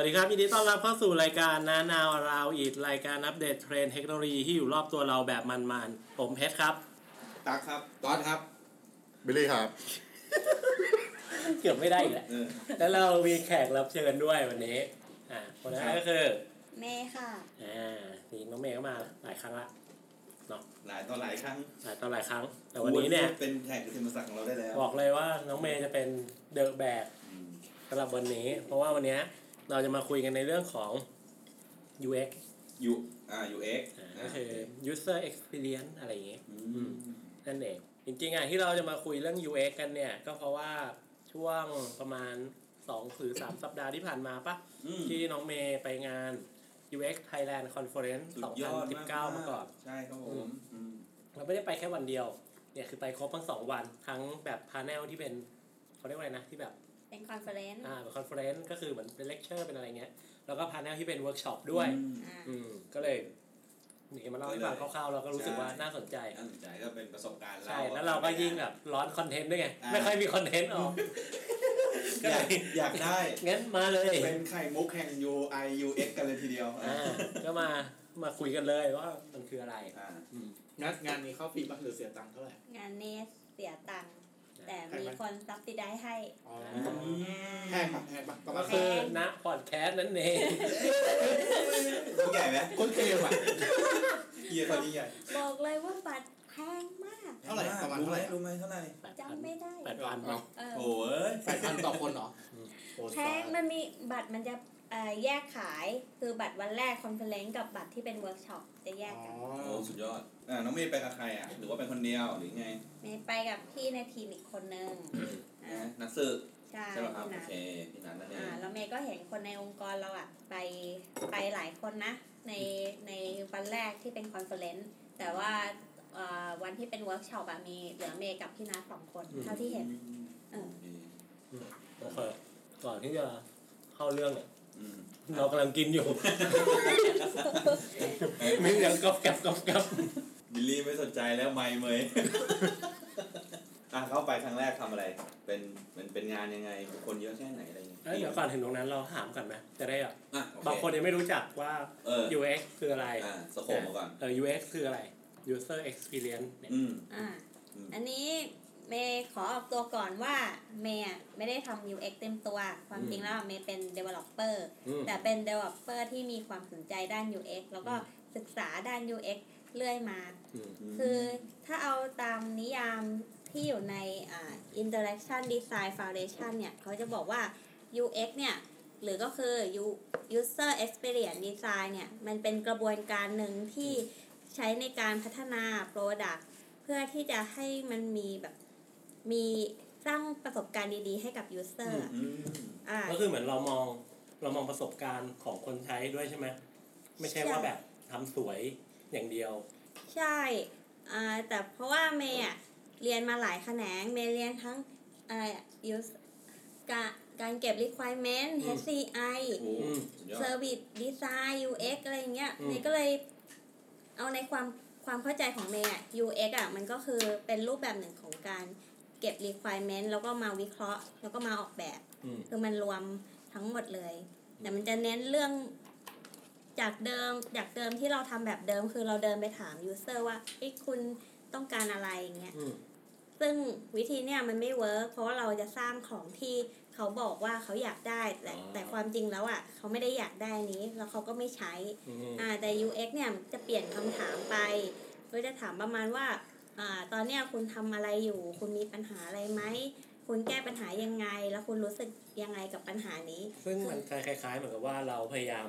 สวัสดีครับ ยินดีต้อนรับเข้าสู่รายการนานาวราวอีดรายการอัปเดตเทรนด์เทคโนโลยีที่อยู่รอบตัวเราแบบมันๆ ผมเพชรครับ ตักครับตอนครับบิลลี่ครับ เกือบไม่ได้อีกแล้วเออ แล้วเรามีแขกรับเชิญด้วยวันนี้ อ่าคนนั้นก็คือเมย์ค่ะ อ่านี่น้องเมย์ก็มาหลายครั้งละหลายต่อหลายครั้งหลายต่อหลายครั้ง แต่วันนี้เนี่ยพูดเป็นแขกกิตติมศักดิ์ของเราได้แล้วบอกเลยว่าน้องเมย์จะเป็นเดอะแบกอืมสำหรับวันนี้ เพราะว่าวันเนี้ย เราจะมาคุยกันในเรื่องของ UX ยูอ่า UX อ่าก็คือ user experience อะไรอย่างเงี้ยอืมนั่นเองจริงๆอะที่เราจะมาคุยเรื่อง UX กันเนี่ย ก็เพราะว่าช่วงประมาณ2หรือ3สัปดาห์ที่ผ่านมาปะอืมที่น้องเมย์ไปงาน UX Thailand Conference สุดยอดมาก2019 มาก่อน ใช่ครับผมอืมเราไม่ได้ไปแค่วันเดียว เนี่ยคือไปครบทั้งสองวันทั้งแบบ panel ที่เป็นเขาเรียกว่าอะไรนะที่แบบ เป็น conference อ่าเป็น conference ก็คือเหมือนเป็นเลคเชอร์เป็นอะไรเงี้ย แล้วก็ panel ที่เป็นเวิร์กช็อปด้วยอืมอ่าอืมก็เลยนี่มาเล่าให้ฟังคร่าวๆเราก็รู้สึกว่าน่าสนใจน่าสนใจก็เป็นประสบการณ์ใช่แล้วเราก็ยิ่งแบบร้อนคอนเทนต์ด้วยไงอ่าไม่ค่อยมีคอนเทนต์ออกก็อเลยายกอยากได้งั้นมาเลย เป็นไข่มุกแห่ง UI UX กันเลยทีเดียวอ่าก็มามาคุยกันเลยว่ามันคืออะไรอ่าอืมงั้นงานนี้เข้าฟรีป่ะหรือเสียตังค์เท่าไหร่งานนี้เสียตังค์ แต่แพงมีไหมคนซับซิได้ให้อ๋ออ่าแพงปะแพงปะประมาก็ณคือณพอดแคสต์นั่นเองยิ่งใหญ่ไหมคนเกมอะเยียคนยิ่งใหญ่บอกเลยว่าบัตรแพงมากเท่าไหร่ประมาณรู้เท่าไหไหมร่รู้ไหมเท่าไหร่จำไม่ได้แปดพันเอาเออโอ้ยแปดพันต่อคนเหรอโอ้แพงมันมีบัตรมันจะเอ่อ แยกขายคือบัตรวันแรก conference กับบัตรที่เป็นเวิร์กช็อปจะแยกอ๋อกันโอ้สุดยอดอ่าน้องเมย์ไปกับใครอะ หรือว่าไปคนเดียวหรือไงเมย์ไปกับพี่ในทีมอีกคนนึงอ่านะนักสืบใช่ใช่ป่ะครับพี่โอนัทเคพี่นัทนั่นเออ่างแล้วเมย์ก็เห็นคนในองค์กรเราอะไปไปหลายคนนะ ในในวันแรกที่เป็น conference แต่ว่าเอ่อวันที่เป็นเวิร์กช็อปอะมีเหลือเมย์กับพี่นัทสองคนเท่าที่เห็นเออโอเคก่อนที่จะเข้าเรื่องเนี่ยอืม เรากำลังกินอยู่มึงยังกรอบแกรบกรอบแกรบบิลลี่ไม่สนใจแล้วไม่เมยอะเข้าไปครั้งแรกทำอะไร เป็นเป็นเป็นงานยังไงคนเยอะแค่ไหนอะไรเงี้ยเอ้ยเดี๋ยวก่อนถึงตรงนั้นเราถามกันไหมจะได้แบบอะโอเคบางคนยังไม่รู้จักว่าเออ UX คืออะไรอ่าสโคปมาก่อนเออ UX คืออะไร User Experience เนี่ยอืมอ่าอืมอันนี้ เมย์ขอออกตัวก่อนว่าเมย์อะไม่ได้ทำ UX เต็มตัว ความจริงแล้วเมย์เป็น developer อืมแต่เป็น developer ที่มีความสนใจด้าน UX แล้วก็ศึกษาด้าน UX เรื่อยมาอืมคือถ้าเอาตามนิยามที่อยู่ในอ่า Interaction Design Foundation เนี่ย เขาจะบอกว่า UX เนี่ย หรือก็คือ U- User Experience Design เนี่ย มันเป็นกระบวนการหนึ่งที่ใช้ในการพัฒนา Product เพื่อที่จะให้มันมีแบบ มีสร้างประสบการณ์ดีๆ ให้กับ User อะอืมอ่าก็คือเหมือนเรามองเรามองประสบการณ์ของคนใช้ด้วยใช่ไหมไม่ใช่ว่าใช่แบบทำสวยอย่างเดียว ใช่อ่าแต่เพราะว่าเมย์อะเรียนมาหลายแขนงเมย์เรียนทั้งอะไรอะ use การการเก็บ requirement อืม HCI โอ้อืมสุดยอด service design UX อะไรอย่างเงี้ยอืมเมย์ก็เลยเอาในความความเข้าใจของเมย์อะ UX อะมันก็คือเป็นรูปแบบหนึ่งของการ เก็บ requirement แล้วก็มาวิเคราะห์ แล้วก็มาออกแบบอืมคือมันรวมทั้งหมดเลย แต่มันจะเน้นเรื่องจากเดิมจากเดิมที่เราทำแบบเดิมคือเราเดินไปถาม user ว่าไอ้ยคุณต้องการอะไรอย่างเงี้ยอืมซึ่งวิธีเนี่ยมันไม่ work เพราะว่าเราจะสร้างของที่เขาบอกว่าเขาอยากได้ แต่อ๋อแต่ความจริงแล้วอะเขาไม่ได้อยากได้อันนี้ แล้วเขาก็ไม่ใช้อืมอ่าแต่ UX เนี่ยจะเปลี่ยนคำถามไปโดยจะถามประมาณว่า อ่าตอนเนี้ยคุณทำอะไรอยู่ คุณมีปัญหาอะไรไหมคุณแก้ปัญหายังไง แล้วคุณรู้สึกยังไงกับปัญหานี้ ซึ่งมันคล้ายๆ เหมือนกับว่าเราพยายาม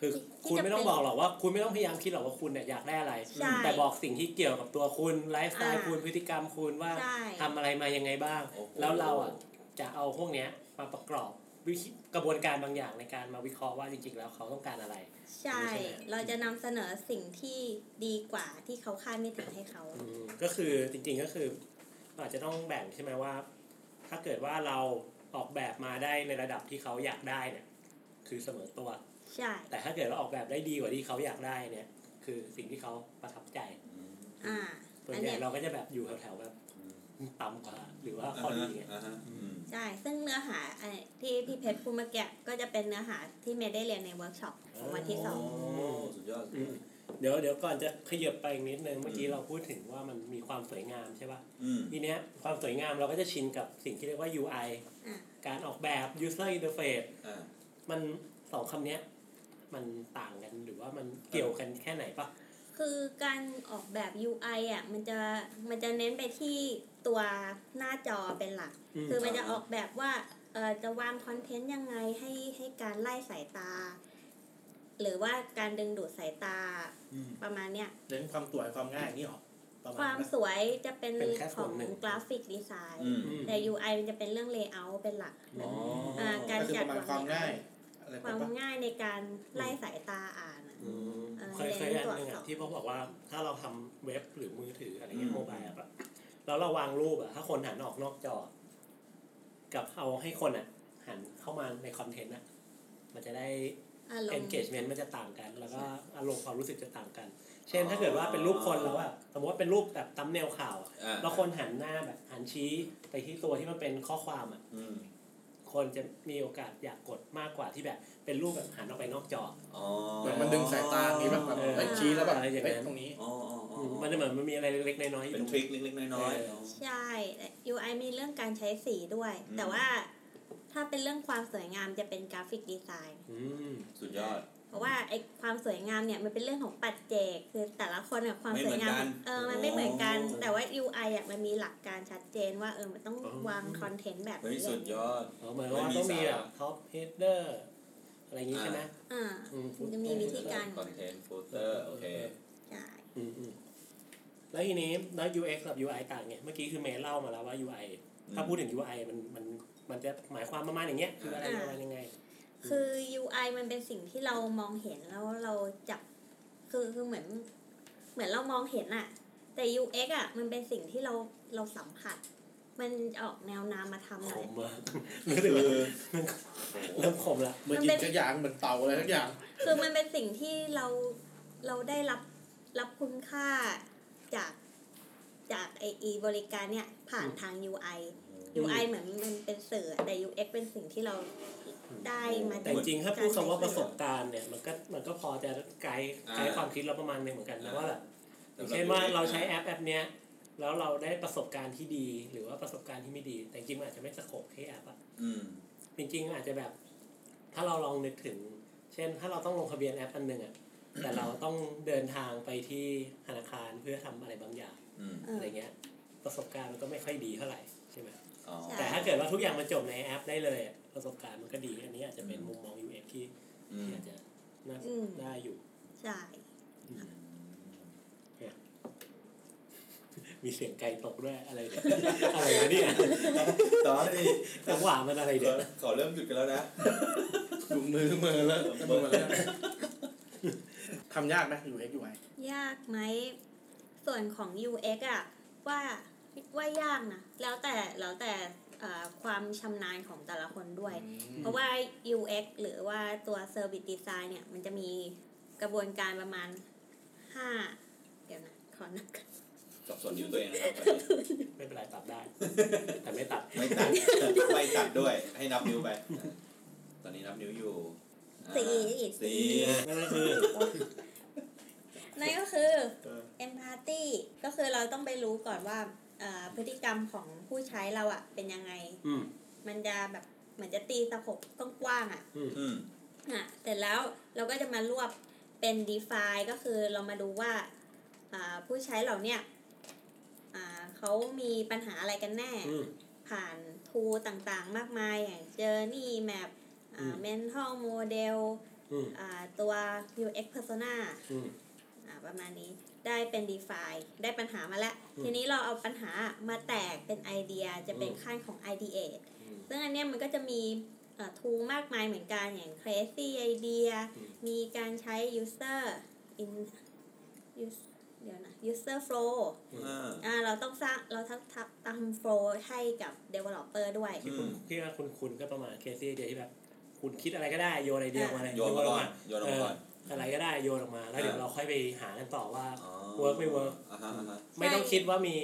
คือที่คุณจะไม่ต้องเป็นบอกหรอกว่า คุณไม่ต้องพยายามคิดหรอกว่าคุณเนี่ยอยากได้อะไรใช่แต่บอกสิ่งที่เกี่ยวกับตัวคุณไลฟ์สไตล์อ่าคุณพฤติกรรมคุณว่าใช่ทำอะไรมายังไงบ้างโอ้โหแล้วเราอะจะเอาพวกเนี้ยมาประกอบวิธีกระบวนการบางอย่างในการมาวิเคราะห์ว่าจริงๆ แล้วเขาต้องการอะไร ใช่ใช่ไหมเราจะนำเสนอสิ่งที่ดีกว่าที่เขาคาดไม่ถึงให้เขาอืมก็คือจริงๆก็คืออาจจะต้องแบ่งใช่ไหมว่า ถ้าเกิดว่าเราออกแบบมาได้ในระดับที่เขาอยากได้เนี่ย คือเสมอตัว ใช่ แต่ถ้าเกิดเราออกแบบได้ดีกว่าที่เขาอยากได้เนี่ย คือสิ่งที่เขาประทับใจอืมอ่าส่วนอันใหญ่เนี้ยเราก็จะแบบอยู่แถวๆแบบ ต่ำกว่า หรือว่าข้อดีไงอ่าฮะอืมใช่ ซึ่งเนื้อหาไอ้ที่พี่เพชรพูดเมื่อกี้ก็จะเป็นเนื้อหาที่เมย์ได้เรียนในเวิร์กช็อปของวันที่สองโอ้สุดยอดอืมเดี๋ยวเดี๋ยวก่อนจะขยับไปอีกนิดนึงเมื่อกี้เราพูดถึงว่ามันมีความสวยงามใช่ป่ะอืมทีเนี้ยความสวยงามเราก็จะชินกับสิ่งที่เรียกว่า UI อะการออกแบบ user interface อ่ามันสองคำเนี้ยมันต่างกันหรือว่ามันเกี่ยวกันแค่ไหนปะคือการออกแบบ UI อะมันจะมันจะเน้นไปที่ ตัวหน้าจอเป็นหลักมคือมันจะออกแบบว่าเออจะวางคอนเทนต์ยังไงให้ให้การไล่สายตา หรือว่าการดึงดูดสายตาอืมประมาณเนี้ยเน้นความสวยความง่ายนี่หรอประคมาณวามนั้นสวยจะเป็นเป็นแค่ขส่อวนงหนึ่งกราฟิกดีไซน์อืมอืมแต่ UI มันจะเป็นเรื่อง layout เป็นหลักอ๋ออ่าการก็คือจัปดระมาณความง่ายอะไรความปะง่ายในการไล่สายตาอ่านอะอืมเออเคยเคยเรีอัยนนหนึ่งตัวอักษอะรที่เขาบอกว่าถ้าเราทำเว็บหรือมือถืออะไรเงี้อืยมโมบายอะ แล้วเราวางรูปอะถ้าคนหันออกนอกจอ กับเอาให้คนอะหันเข้ามาในคอนเทนต์อะมันจะได้อารมณ์ engagement มันจะต่างกัน แล้วก็อารมณ์ความรู้สึกจะต่างกัน เช่นถ้าเกิดว่าเป็นรูปคนแล้วว่าสมมติว่าเป็นรูปแบบตัมเนลข่าวอะอ่าแล้วคนหันหน้าแบบหันชี้ไปที่ตัวที่มันเป็นข้อความอะอืมคนจะมีโอกาสอยากกดมากกว่าที่แบบ เป็นรูปแบบหันออกไปนอกจออ๋อเหมือนมันดึงสายตาอย่างนี้แบบแบบเออไอ้ชี้แล้วแบบอะไรอย่างนั้นเฮ้ยตรงนี้อ๋ออ๋ออ๋อมมันจะเหมือนมันมีอะไรเล็กๆน้อยๆอยู่เป็นทริคเล็กๆน้อยเออใช่ UI มีเรื่องการใช้สีด้วยอืมแต่ว่าถ้าเป็นเรื่องความสวยงามจะเป็นกราฟิกดีไซน์อืมๆสุดยอด เพราะว่าไอความสวยงามเนี่ยมันเป็นเรื่องของปัจเจกคือแต่ละคนอะความไม่สวยงามเหมือนกันเออมันไม่เหมือนกันอ๋อแต่ว่า UI อะมันมีหลักการชัดเจนว่าเออมันต้องวาง content แบบเฮ้ยนี้สุดยอดอ๋อเหมือนว่าต้องมีแบบ top header อะไรอย่างงี้ใช่ไหมอ่าอืมมันจะมีวิธีการ content footer โอเคใช่อืมอืมแล้วทีนี้แล้ว UX กับ UI ต่างไงเมื่อกี้คือเมย์เล่ามาแล้วว่า UI ถ้าพูดถึง UI มันมันมันจะหมายความประมาณอย่างเงี้ยคืออะไรประมาณยังไง คือ UI มันเป็นสิ่งที่เรามองเห็นแล้วเราจับคือคือเหมือน เหมือนเรามองเห็นอะแต่ UX อะมันเป็นสิ่งที่เราเราสัมผัส มันออกแนวนามมาทำหขน่อยมมากรู้สึกว่าเริ่มขมละเหมือนหยิบกระยางเหมือนเต่าอะไรทุกอย่าง คือมันเป็นสิ่งที่เราเราได้รับรับคุณค่าจากจากไออีบริการเนี่ยผ่านทาง UI UI เหมือนมันเป็นสื่อแต่ UX เป็นสิ่งที่เราได้มาแต่จริงๆถ้าพูดคำว่าประสบการณ์เนี่ยมันก็มันก็พอจะ guide guide ความคิดเราประมาณหนึงเหมือนกันนะว่าแบบอย่างเช่นว่าเราใช้แอปแอปเนี้ย แล้วเราได้ประสบการณ์ที่ดี หรือว่าประสบการณ์ที่ไม่ดี แต่จริงๆมันอาจจะไม่ scope ที่แอปอะอืมจริงๆอาจจะแบบ ถ้าเราลองนึกถึง เช่น ถ้าเราต้องลงทะเบียนแอปอันหนึ่งอะแต่เราต้องเดินทางไปที่ธนาคารเพื่อทำอะไรบางอย่างอืมเอออะไรเงี้ย ประสบการณ์มันก็ไม่ค่อยดีเท่าไหร่ใช่ไหมอ๋อใช่แต่ถ้าเกิดว่าทุกอย่างมันจบในแอปได้เลยอะประสบการณ์มันก็ดี อันนี้อาจจะเป็นมุมมอง UX ที่อืที่มอาจจะน่าอืมได้อยู่ ใช่ มีเสียงไก่ตกด้วยอะไรเนี่ยอะไรวะเนี่ยตอนนี้จังหวะมันอะไรขเดี๋อยวขอเริ่มหยุดกันแล้วนะดูมือมือแล้วมือมาแล้วทำยากไหม UX UI ยากไหม ส่วนของ UX อะว่าว่ายากนะ แล้วแต่แล้วแต่เอ่อความชำนาญของแต่ละคนด้วย เพราะว่า UX หรือว่าตัว Service Design เนี่ย มันจะมีกระบวนการประมาณห้าเดี๋ยวนะ ขอนับกัน สับสนนิ้วตัวเองนะครับไม่เป็นไรตัดได้ แต่ไม่ตัดไม่ตัดไม่ตัดด้วย ให้นับนิ้วไป ตอนนี้นับนิ้วอยู่อ่าสี่อีก สี่นั่นก็คือนั่นก็คือ empathy ก็คือเราต้องไปรู้ก่อนว่าเอ่อพฤติกรรมของผู้ใช้เราอะเป็นยังไง อืมมันจะแบบเหมือนจะตีสะกบต้องกว้างๆอะอืมอืมอะเสร็จแล้วเราก็จะมารวบเป็น define ก็คือเรามาดูว่าอ่าผู้ใช้เราเนี่ยอ่า เขามีปัญหาอะไรกันแน่อืมผ่านทูต่างๆมากมายอย่าง Journey Map อ่าอืม Mental Model อืมอ่าตัว UX Persona อืมอ่าประมาณนี้ได้เป็น define ได้ปัญหามาแล้วอืมทีนี้เราเอาปัญหามาแตกเป็นไอเดียจะเป็นอืมขั้นของ ideate อืมซึ่งอันเนี้ยมันก็จะมีทูมากมายเหมือนกันอย่าง crazy idea อืมมีการใช้ user in use เดี๋ยวนะ user flow อ่าอ่าเราต้องสร้างเราทั้งทำ flow ให้กับ developer ด้วยที่คุณที่ว่าคุณคุณก็ประมาณเคสที่เดียวที่แบบ คุณคิดอะไรก็ได้โยนไอเดียออกมาเลยโยนมาก่อนโยนออกมาก่อนเอะไรก็ได้โยนออกมา แล้วเดี๋ยวอ่าเราค่อยไปหากันต่อว่าอ๋อ work ไม่ work อ่าฮะอ่าฮะไม่ต้องคิดว่ามี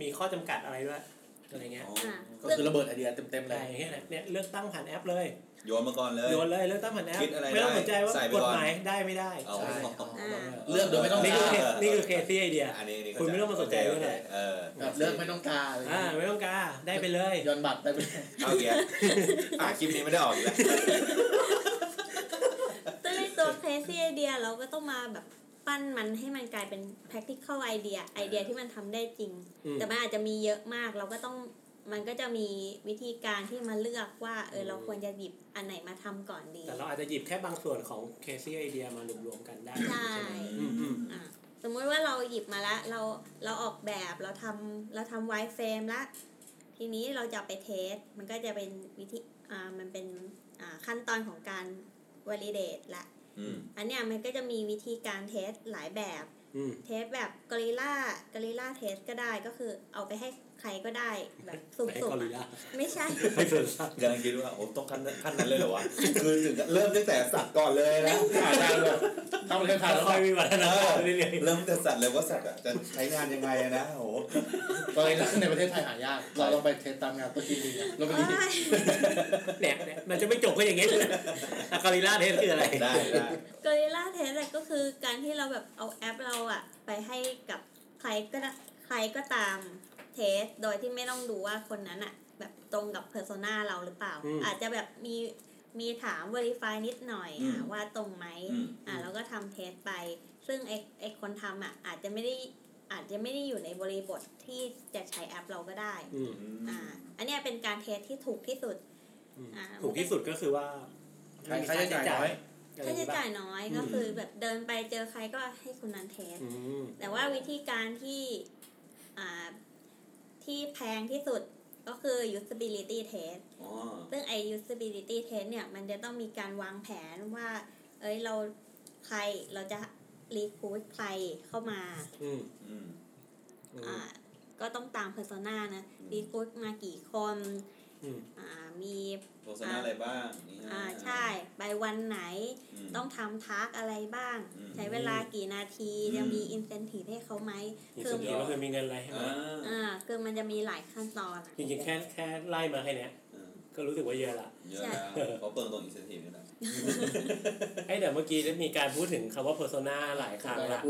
มีข้อจำกัดอะไรด้วย อะไรเงี้ยอ๋ออ่าก็คือระเบิดไอเดียเต็มๆเลใช่ยอย่างเงี้ยนะเนี่ยเลือกตั้งผ่านแอปเลยโยนมาก่อนเลยโยนเลยเลือกตั้งผ่านแอปคิดอะไรไม่ต้องได้สนใจว่าใส่ไปกฎก่อนหมายได้ไม่ได้เอาใช่อ่าเลือกโดยไม่ต้องนี่คือการเคสนี่คือเคสที่ไอเดียอันนี้นี่คุณไม่ต้องมาสนใจโอเรื่องเคอะไรเออแบบเลือกไม่ต้องการอะไรอ่าไม่ต้องการได้ไปเลยย้อนบัตรได้ไปเลยเอาเกียร์อะคลิปนี้ไม่ได้ออกอีกแล้วซึ่งในตัว crazy idea เราก็ต้องมาแบบ ปั้นมันให้มันกลายเป็น practical idea ไอเดียที่มันทำได้จริงอืมแต่มันอาจจะมีเยอะมากเราก็ต้องมันก็จะมีวิธีการที่มาเลือกว่าเออเราควรจะหยิบอันไหนมาทำก่อนดี แต่เราอาจจะหยิบแค่บางส่วนของเคสที่ไอเดียมารวมๆกันได้ใช่อืมอืมอะสมมุติว่าเราหยิบมาแล้วเราเราออกแบบเราทำเราทำ wireframe ละทีนี้เราจะเอาไป test มันก็จะเป็นวิธีอ่ามันเป็นอ่าขั้นตอนของการ validate ละอืม อันเนี้ยมันก็จะมีวิธีการ test หลายแบบอืม test แบบ guerrilla guerrilla test ก็ได้ก็คือเอาไปให้ ใครก็ได้แบบสุ่มๆไปกอริลลาอะไม่ใช่ไม่สนใจกำลังคิดว่าโอ้ต้องขั้นขั้นนั้นเลยเหรอวะคือถึงกับเริ่มตั้งแต่สัตว์ก่อนเลยนะผ่านได้เลยทำประเทศไทยแล้วค่อยๆมีวิวัฒนาการเรื่อยเริ่มตั้งแต่สัตว์เลยว่าสัตว์อะจะใช้งานยังไงอะนะโอ้โหกรณีในประเทศไทยหายากเราต้องไป test ตามงานตัวจริงๆนะเราไปโอ้ดียๆเนี่ยเนี่ยมันจะไม่จบก็อย่างงี้เลยอะ guerrilla test คืออะไรได้ได้ guerrilla test ก็คือการที่เราแบบเอาแอปเราอะไปให้กับใครก็ได้ใครก็ตาม test โดยที่ไม่ต้องดูว่าคนนั้นอะแบบตรงกับ persona เราหรือเปล่าอืมอาจจะแบบมีมีถาม verify นิดหน่อยอะว่าตรงไหมอืมอะแล้วก็ทำ test ไป ซึ่งไอไอคนทำอะอาจจะไม่ได้อาจจะไม่ได้อยู่ในบริบทที่จะใช้แอปเราก็ได้อืมอ่าอันเนี้ยเป็นการ test ที่ถูกที่สุดอืมอ่าถูกที่สุดก็คือว่าใครค่าใช้จ่ายน้อยอะไรค่าใช้บ้างจ่ายน้อยก็คือแบบเดินไปเจอใครก็ให้คนนั้น test อืมแต่ว่าวิธีการที่อ่า ที่แพงที่สุดก็คือ usability test อ๋อซึ่งไอ usability test เนี่ย มันจะต้องมีการวางแผนว่า เอ้ยเราใครเราจะ recruit ใครเข้ามาอืมอืมอืมอ่าก็ต้องตาม persona นะอืม recruit มากี่คน อ่ามีโฆษณาอะไรบ้างอ่าใช่ ไปวันไหนต้องทำทักอะไรบ้าง ใช้เวลากี่นาทีจะมีอินเซนทีฟให้เขาไหมคือเห็นว่าเคยมีเงินอะไรให้ไหมอ่าคือมันจะมีหลายขั้นตอนจริงๆแค่แค่ไล่มาให้เนี้ยก็รู้สึกว่าเยอะละเยอะเขาเปิดตรงอินเซนทีฟนี่แหละไอ้เดี๋ยวเมื่อกี้ได้มีการพูดถึงคำว่าเพอร์โซนาหลายครั้งละ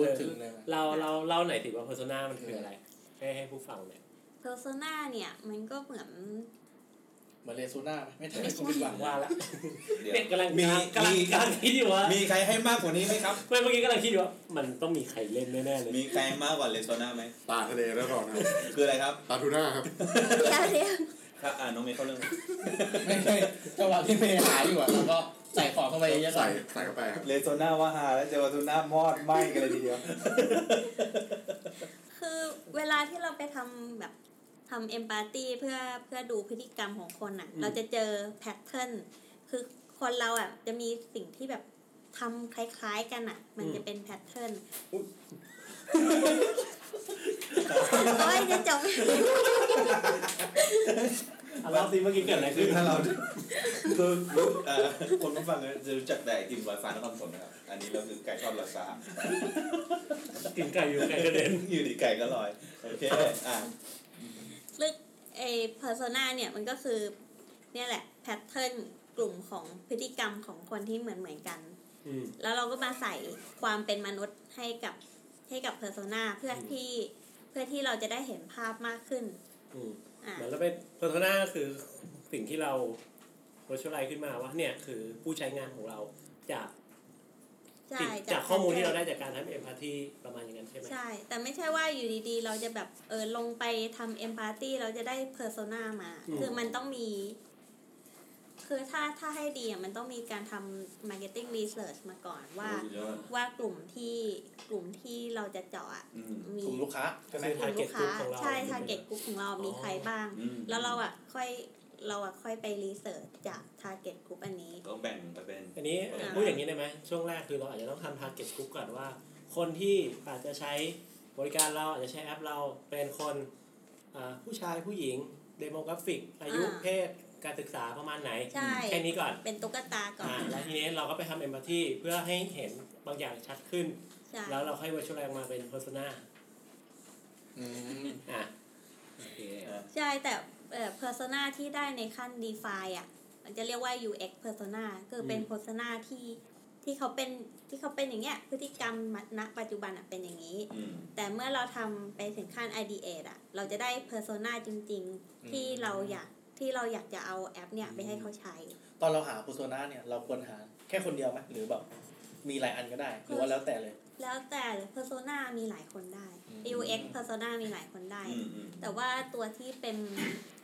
เราเราเล่าหน่อยสิว่าเพอร์โซนามันคืออะไร ให้ให้ผู้ฟังเนี่ยเพอร์โซนาเนี่ยมันก็เหมือน มือนเรซูน่าไหมไม่ใช่ไม่ใช่คุณผิดหวังว่าละเดี๋ยวเนี่ยกำลังมีกำลังมีกำลังคิดอยู่ว่ามีใครให้มากกว่านี้ไหมครับไม่เมื่อกี้กำลังคิดอยู่ว่ามันต้องมีใครเล่นแน่ๆเลยมีใครมากกว่าเลโซน่าไหมปลาทะเลแล้วก่อนนะครับคืออะไรครับปลาทูน่าครับเดียวเดียวครับอ่าน้องเมย์เขาเรื่องไม่ใช่จังหวะที่เมย์หาอยู่อะแล้วก็ใส่ของเข้าไปเยอะๆใส่ใส่เข้าไปครับเลโซน่าว่าหาแล้วเจอวาทูน่ามอดไหมกันเลยทีเดียวคือเวลาที่เราไปทำแบบ ทำเอมพัตตีเพื่อเพื่อดูพฤติกรรมของคนอะ เราจะเจอแพทเทิร์นคือคนเราอะ จะมีสิ่งที่แบบทำคล้ายๆกันอะ มันจะเป็น pattern โอ้ยจะจบอะเล่าสิเมื่อกี้เกิดอะไรขึ้นคือถ้าเราคือรู้เอ่อคนผู้ฟังจะรู้จักแต่ไอติมลอยฟ้านครสวรรค์นะครับ อันนี้เราคือไก่ทอดลอยฟ้ากินไก่อยู่ไก่กระเด็นอยู่ดีไก่ก็ลอย โอเค อะ ลึกเอ persona เนี่ยมันก็คือ เนี่ยแหละ pattern กลุ่มของพฤติกรรมของคนที่เหมือนเหมือนๆกันอืมแล้วเราก็มาใส่ความเป็นมนุษย์ให้กับให้กับ persona เพื่อที่เพื่อที่เราจะได้เห็นภาพมากขึ้นอืมอ่าเหมือนเราเป็น persona ก็คือสิ่งที่เรา virtualize ขึ้นมาว่าเนี่ยคือผู้ใช้งานของเราจากใช่ จากข้อมูลที่เราได้จากการทำ empathy ประมาณอย่างนั้นใช่ไหมใช่ แต่ไม่ใช่ว่าอยู่ดีๆ เราจะแบบเออลงไปทำเอมพัตตีเราจะได้เพอร์โซนามา คือมันต้องมี คือถ้าถ้าให้ดีอะมันต้องมีการทำ marketing research มาก่อนว่าโอ้ยยอดว่ากลุ่มที่กลุ่มที่เราจะเจาะอะอืมมีกลุ่มลูกค้าใช่ไหมคือกลุ่มลู target กค้า group ของเราใช่ target group ของเรามีใครบ้างอืมแล้วเราอะค่อย เราอะค่อยไปรีเสิร์ชจาก target group อันนี้ ก็แบ่งไปเป็น อันนี้อ่า พูดอย่างนี้ได้ไหมช่วงแรกคือเราอาจจะต้องทำ target group ก่อนว่า คนที่อาจจะใช้บริการเราอาจจะใช้แอปเราเป็นคนอ่าผู้ชายผู้หญิง demographic อายุเพศการศึกษาประมาณไหน ใช่ แค่นี้ก่อนเป็นตุ๊กตาก่อนอ่า แล้วทีนี้เราก็ไปทำ empathy เพื่อให้เห็นบางอย่างชัดขึ้น ใช่ แล้วเราค่อย virtualize ออกมาเป็น persona อืมอะโอเค ใช่แต่ เอ่อ persona ที่ได้ในขั้น define อะ มันจะเรียกว่า UX persona คือเป็น persona ที่ที่เขาเป็นที่เขาเป็นอย่างเงี้ยพฤติกรรมณปัจจุบันอะเป็นอย่างนี้อืมแต่เมื่อเราทำไปถึงขั้น ideate อะ เราจะได้ persona จริง ๆ ที่เราอยากที่เราอยากจะเอาแอปเนี่ยไปให้เขาใช้ ตอนเราหา persona เนี่ยเราควรหาแค่คนเดียวไหมหรือแบบมีหลายอันก็ได้ หรือว่าแล้วแต่เลย แล้วแต่ persona มีหลายคนได้อืม UX persona มีหลายคนได้อืมอืมแต่ว่าตัวที่เป็น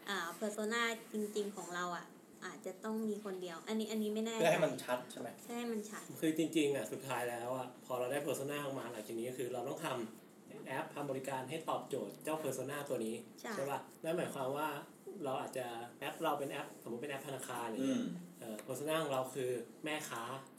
อ่า persona จริง ๆ ของเราอะ อาจจะต้องมีคนเดียว อันนี้อันนี้ไม่แน่เพื่อใจให้มันชัดใช่ไหมเพื่อให้มันชัด คือจริง ๆอะสุดท้ายแล้วอะพอเราได้ persona ออกมาหลังจากนี้ก็คือเราต้องทำแอปทำบริการให้ตอบโจทย์เจ้า persona ตัวนี้ใช่ป่ะนั่นหมายความว่าเราอาจจะแอปเราเป็นแอป สมมติเป็นแอปธนาคารอย่างอืเงี้ยม เอ่อ persona ของเราคือแม่ค้าอ่า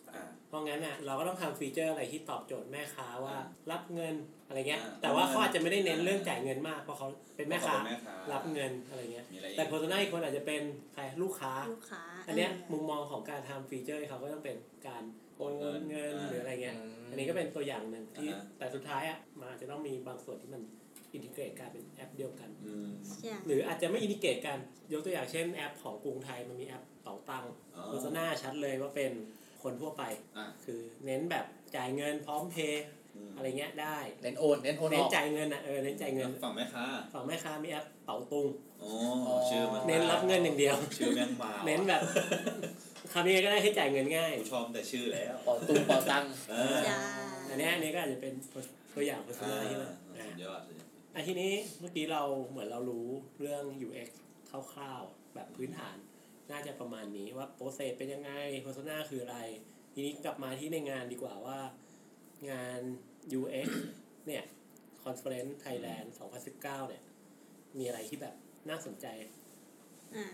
เพราะงั้นน่ะเราก็ต้องทำฟีเจอร์อะไรที่ตอบโจทย์แม่ค้าว่ารับเงินอะไรเงี้ยอ่าแต่ว่าเขาอาจจะไม่ได้เน้นเรื่องจ่ายเงินมากเพราะเขาเป็นแม่ค้าเป็นแม่ค้ารับเงินอะไรเงี้ยมีอะไรอีกแต่ persona อีกคนอาจจะเป็นใครลูกค้าลูกค้าอันเนี้ยมุมมองของการทำ feature เขาก็ต้องเป็นการโอนเงินเงินอ่าหรืออะไรเงี้ยอืมอันนี้ก็เป็นตัวอย่างหนึ่งที่อ่าฮะแต่สุดท้ายอะมันอาจจะต้องมีบางส่วนที่มัน integrate กลายเป็นแอปเดียวกันอืมใช่หรืออาจจะไม่ integrate กัน ยกตัวอย่างเช่นแอปของกรุงไทยมันมีแอปเป๋าตังค์อ๋อโฆษณาชัดเลยว่าเป็น คนทั่วไปอะคือเน้นแบบจ่ายเงินพร้อมเพย์มอะไรเงี้ยได้ เน้นโอนเน้นโอนเน้อนอกจ่ายเงินอะเออเน้นจ่ายเงินฝั่งแม่ค้าฝั่งแม่ค้ามีแอปเป๋าตุงอ๋อชื่อมันเน้นรับเงินอย่างเดียว ชื่อแม่งมาว่ะเน้นแบบทำยังไงก็ได้ให้จ่ายเงินง่ายกูชอบแต่ชื่อแล้วเป่าตุ้งเป่าตังค์เออใช่อันเนี้ยอันนี้ก็อาจจะเป็นตัวอย่างโฆษอ่าณาที่มันสุอ่าดยอดเลยอันทีนี้เมื่อกี้เราเหมือนเรารู้เรื่อง UX คร่าวๆแบบพื้นฐาน น่าจะประมาณนี้ว่าโปรเซสเป็นยังไงโฆษณาคืออะไร ทีนี้กลับมาที่ในงานดีกว่าว่า งาน UX เนี่ย Conference Thailand 2019 เนี่ย มีอะไรที่แบบน่าสนใจ อ่า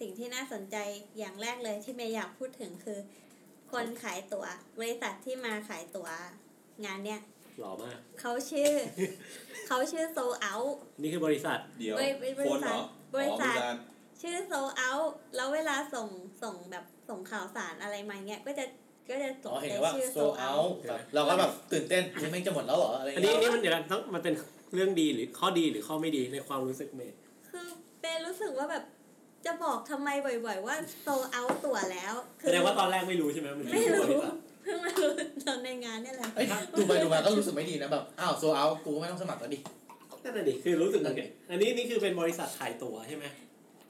สิ่งที่น่าสนใจอย่างแรกเลยที่เมย์อยากพูดถึงคือ คนขายตัว๋ว บริษัทที่มาขายตั๋ว งานเนี้ยหล่อมาก เขาชื่อ เขาชื่อโซเอา นี่คือบริษัท เดี๋ยวบริบริคนเหรษัทอบริษัทอ๋อ ชื่อโซเอาแล้วเวลาส่งส่งแบบส่งข่าวสารอะไรมาเงี้ยก็จะก็จะส่อ๋งอเห็นแต่ว่าชื่อโซโซเอาเอาเราก็แบบตื่นเต้นนี่แม่งจะหมดแล้วเหรออะไรอันนี้เงี้ยนี่มันเดี๋ยวนะต้องมันเป็นเรื่องดีหรือข้อดีหรือข้อไม่ดีในความรู้สึกเมย์คือเป็นรู้สึกว่าแบบจะบอกทำไมบ่อย ๆ ว่าโซเอาตั๋วแล้วแสดงว่าตอนแรกไม่รู้ใช่ไหมมันไม่ชื่อบรู้ริษัทเพิ่งมารู้ตอนในงานเนี่ยแหละเอ้ยดูไปดูมาก็รู้สึกไม่ดีนะแบบอ้าวโซเอากูก็ไม่ต้องสมัครแล้วดินั่นแหะดิคือรู้สึกเหมือนกันอันนี้นี่คือเป็นบริษัทขายตั๋วใช่ไหม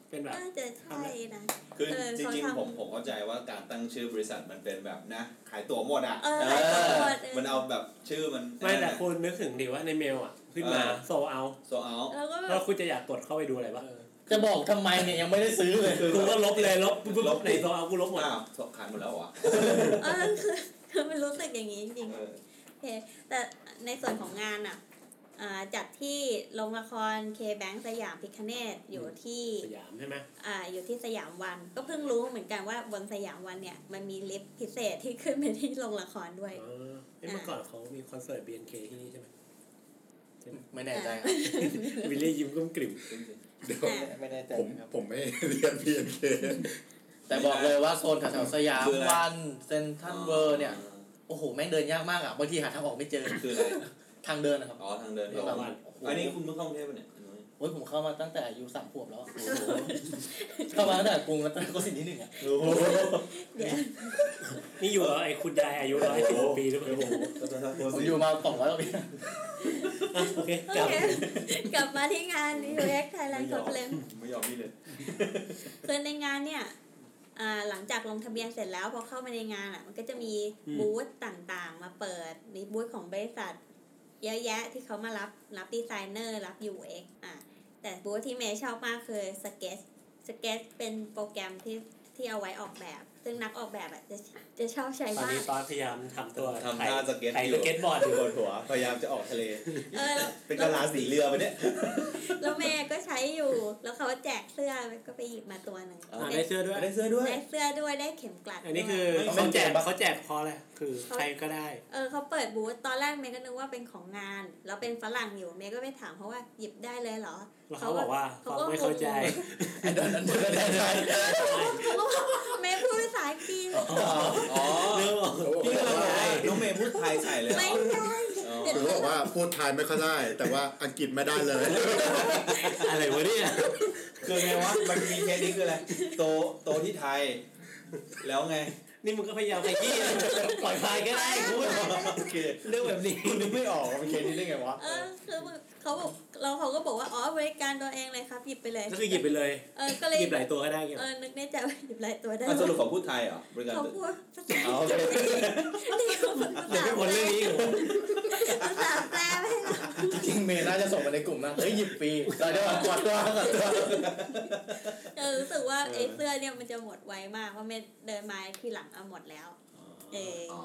เป็นแบบน่าจะใช่นะคือเออจริงเขาๆทำผมผมเข้าใจว่าการตั้งชื่อบริษัทมันเป็นแบบนะ ขายตั๋วหมดอะเออขายตั๋วหมดเออมันเอาแบบชื่อมันไม่แต่คุณนึกถึงดิว่าในเมลอะ ขึ้นมาเออโซเอาโซเอาแล้วก็แบแล้วบคุณจะอยากกดเข้าไปดูอะไรบ้างจะบอกทำไมเนี่ยยังไม่ได้ซื้อเลยกูก็ลบเลยลบปุ๊บปุ๊บในโซเอากูลบหมดอ้าวขายหมดแล้วเหรอเออคือคือมันรู้สึกอย่างนี้จริงเออๆโอเคแต่ในส่วนของงานอะอ่า จัดที่โรงละครเคแบงสยามพิคเนตอยู่ที่สยามใช่ไหมอ่าอยู่ที่สยามวัน ก็เพิ่งรู้เหมือนกันว่าบนสยามวันเนี่ยมันมีลิฟต์พิเศษที่ขึ้นไปที่โรงละครด้วยเออเอ้ยเมื่อก่อนเขามีคอนเสิร์ต BNK ที่นี่ใช่ไหมไม่แน่ใจครับวิลลี่ยิ้มกุ้มกลิ่มเดี๋ยวไม่แน่ใจผมครับผมไม่เรียน PNK แต่บอกเลยว่าโซนแถวๆสยามคืออะไรวันเซนทรัลเวอร์เนี่ยโอ้โหแม่งเดินยากมากอะบางทีหาทางออกไม่เจอคืออะไร ทางเดินนะครับอ๋อทางเดินแบบเข้ามาอันนี้คุณเพิ่งเข้ากรุงเทพปะเนี่ยโอ้ยผมเข้ามาตั้งแต่อายุสามขวบแล้วอะเข้ามาตั้งแต่กรุงรัตนโกสินทร์ที่หนึ่งอะโอ้โหเดี๋ยวนี่อยู่กับไอ้คุณยายอายุร้อยสิบปีหรือเปล่าผมอยู่มาสองร้อยกว่าปีอะโอเคกโอลับเคกลับมาที่งาน UX Thailand Conference ไม่ยอมนี่เลยคือในงานเนี่ยอ่าหลังจากลงทะเบียนเสร็จแล้วพอเข้ามาในงานอะ มันก็จะมีบูธต่างๆ มาเปิดมีบูธของบริษัท เยอะแยะที่เขามารับรับดีไซเนอร์รับ UX อะแต่บูธที่เมย์ชอบมากคือ Sketch Sketch เป็นโปรแกรมที่ที่เอาไว้ออกแบบ ซึ่งนักออกแบบอะจะจะชอบใช้ตอนมาก นี้ตอนพยายามทำตัวทำท่าสเก็ตไถอสยู่เก็ตบอร์ดอยู่ปวดหัว พยายามจะออกทะเล เออแล้วเป็นกะลาสีเรือไปเนี่ย แล้วเมย์ก็ใช้อยู่ แล้วเขาแจกเสื้อก็ไปหยิบมาตัวหนึ่งอ่าอะได้เสื้อด้วย ได้เสื้อด้วย ได้เสื้อด้วยได้เข็มกลัดอันนี้ด้วยคือไม่เขาแจกไม่เขาแจกเพราะอะไรคือใครก็ได้ เออเขาเปิดบูธตอนแรกเมย์ก็นึกว่าเป็นของงาน แล้วเป็นฝรั่งอยู่เมย์ก็ไปถามเขาว่าหยิบได้เลยเหรอ แล้วเขาบอกว่าเขาฟังก็ไม่เข้าใจไอ้เดินนั้นเดินได้ไงเขาก็บอกเมย์พูดภาษาอังกฤษอ๋อเรื่องพี่กำลังบอกว่าน้องเมย์พูดไทยใส่เลยเหรอไม่ได้อ๋อคือเขาบอกว่าพูดไทยไม่ค่อยได้ แต่ว่าอังกฤษไม่ได้เลย อะไรวะเนี่ยคือไงวะมันมีเคสนี้คืออะไรโตโตที่ไทย แล้วไง นี่มึงก็พยายามไปยี่ปล่อยพายก็ได้พูดโอเคเรื่องแบบนี้นึกไม่ออกว่าเป็นเคสนี้ได้ไงวะเออคือเขาบอกเราเขาก็บอกว่าอ๋อบริการตัวเองเลยครับหยิบไปเลยก็คือหยิบไปเลยเออก็เลยหยิบหลายตัวก็ได้เงี้ยเออนึกในใจว่าหยิบหลายตัวได้อะสรุปเขาพูดไทยเหรอบริการเขาตัวพูดภาษาเอาโอเคเดียวเดี๋ยวไม่พ้นเรื่องนี้เหรอภาษา แปลไม่ให้เราจริงๆเมย์น่าจะส่งมาในกลุ่มนะเฮ้ยหยิบปีเราจะมากวดตัวกวดตัวเออรู้สึกว่าไอ้เสื้อเนี่ยมันจะหมดไวมากเพราะเมย์เดินมาทีหลังเอาหมดแล้ว เอออ๋อ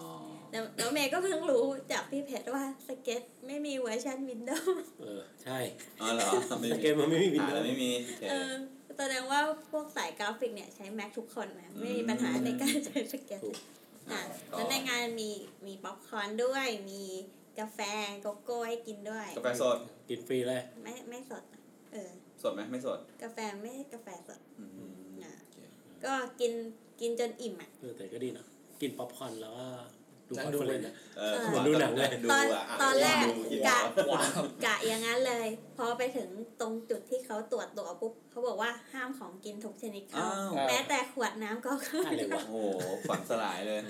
แล้วแล้วเมย์ก็เพิ่งรู้จากพี่เพชรว่าสเก็ตไม่มีเวอร์ชันวินโดว์ เออ ใช่อ๋อเหรอไม่แต่มีเกมมันไม่มีวินอ่าโดแล้วว์ไม่มีโอเคเออแสดงว่าพวกสายกราฟิกเนี่ยใช้ Mac ทุกคนนะ ไม่มีปัญหาในการใช้สเก็ตอะแล้วในงานมีมีป๊อปคอร์นด้วยมี กาแฟโกโก้ให้กินด้วย กาแฟสด กินฟรีเลย ไม่ไม่สดนะเออ สดไหมไม่สด กาแฟไม่ใช่กาแฟสดอืมอะโอเคก็กินกินจนอิ่มอะเออแต่ก็ดีนะกินป๊อปคอร์นแล้วก็ดูนั่งดู conference เลยนะเออเหมือนดูหนังเลยดูตอนอะตอนแรกดูกินกะว้าวกะอย่างนั้นเลย พอไปถึงตรงจุดที่เขาตรวจตัวปุ๊บเขาบอกว่าห้ามของกินทุกชนิดเข้าอ้าวแม้แต่ขวดน้ำก็เข้าอะไรวะโอ้โหฝันสลายเลย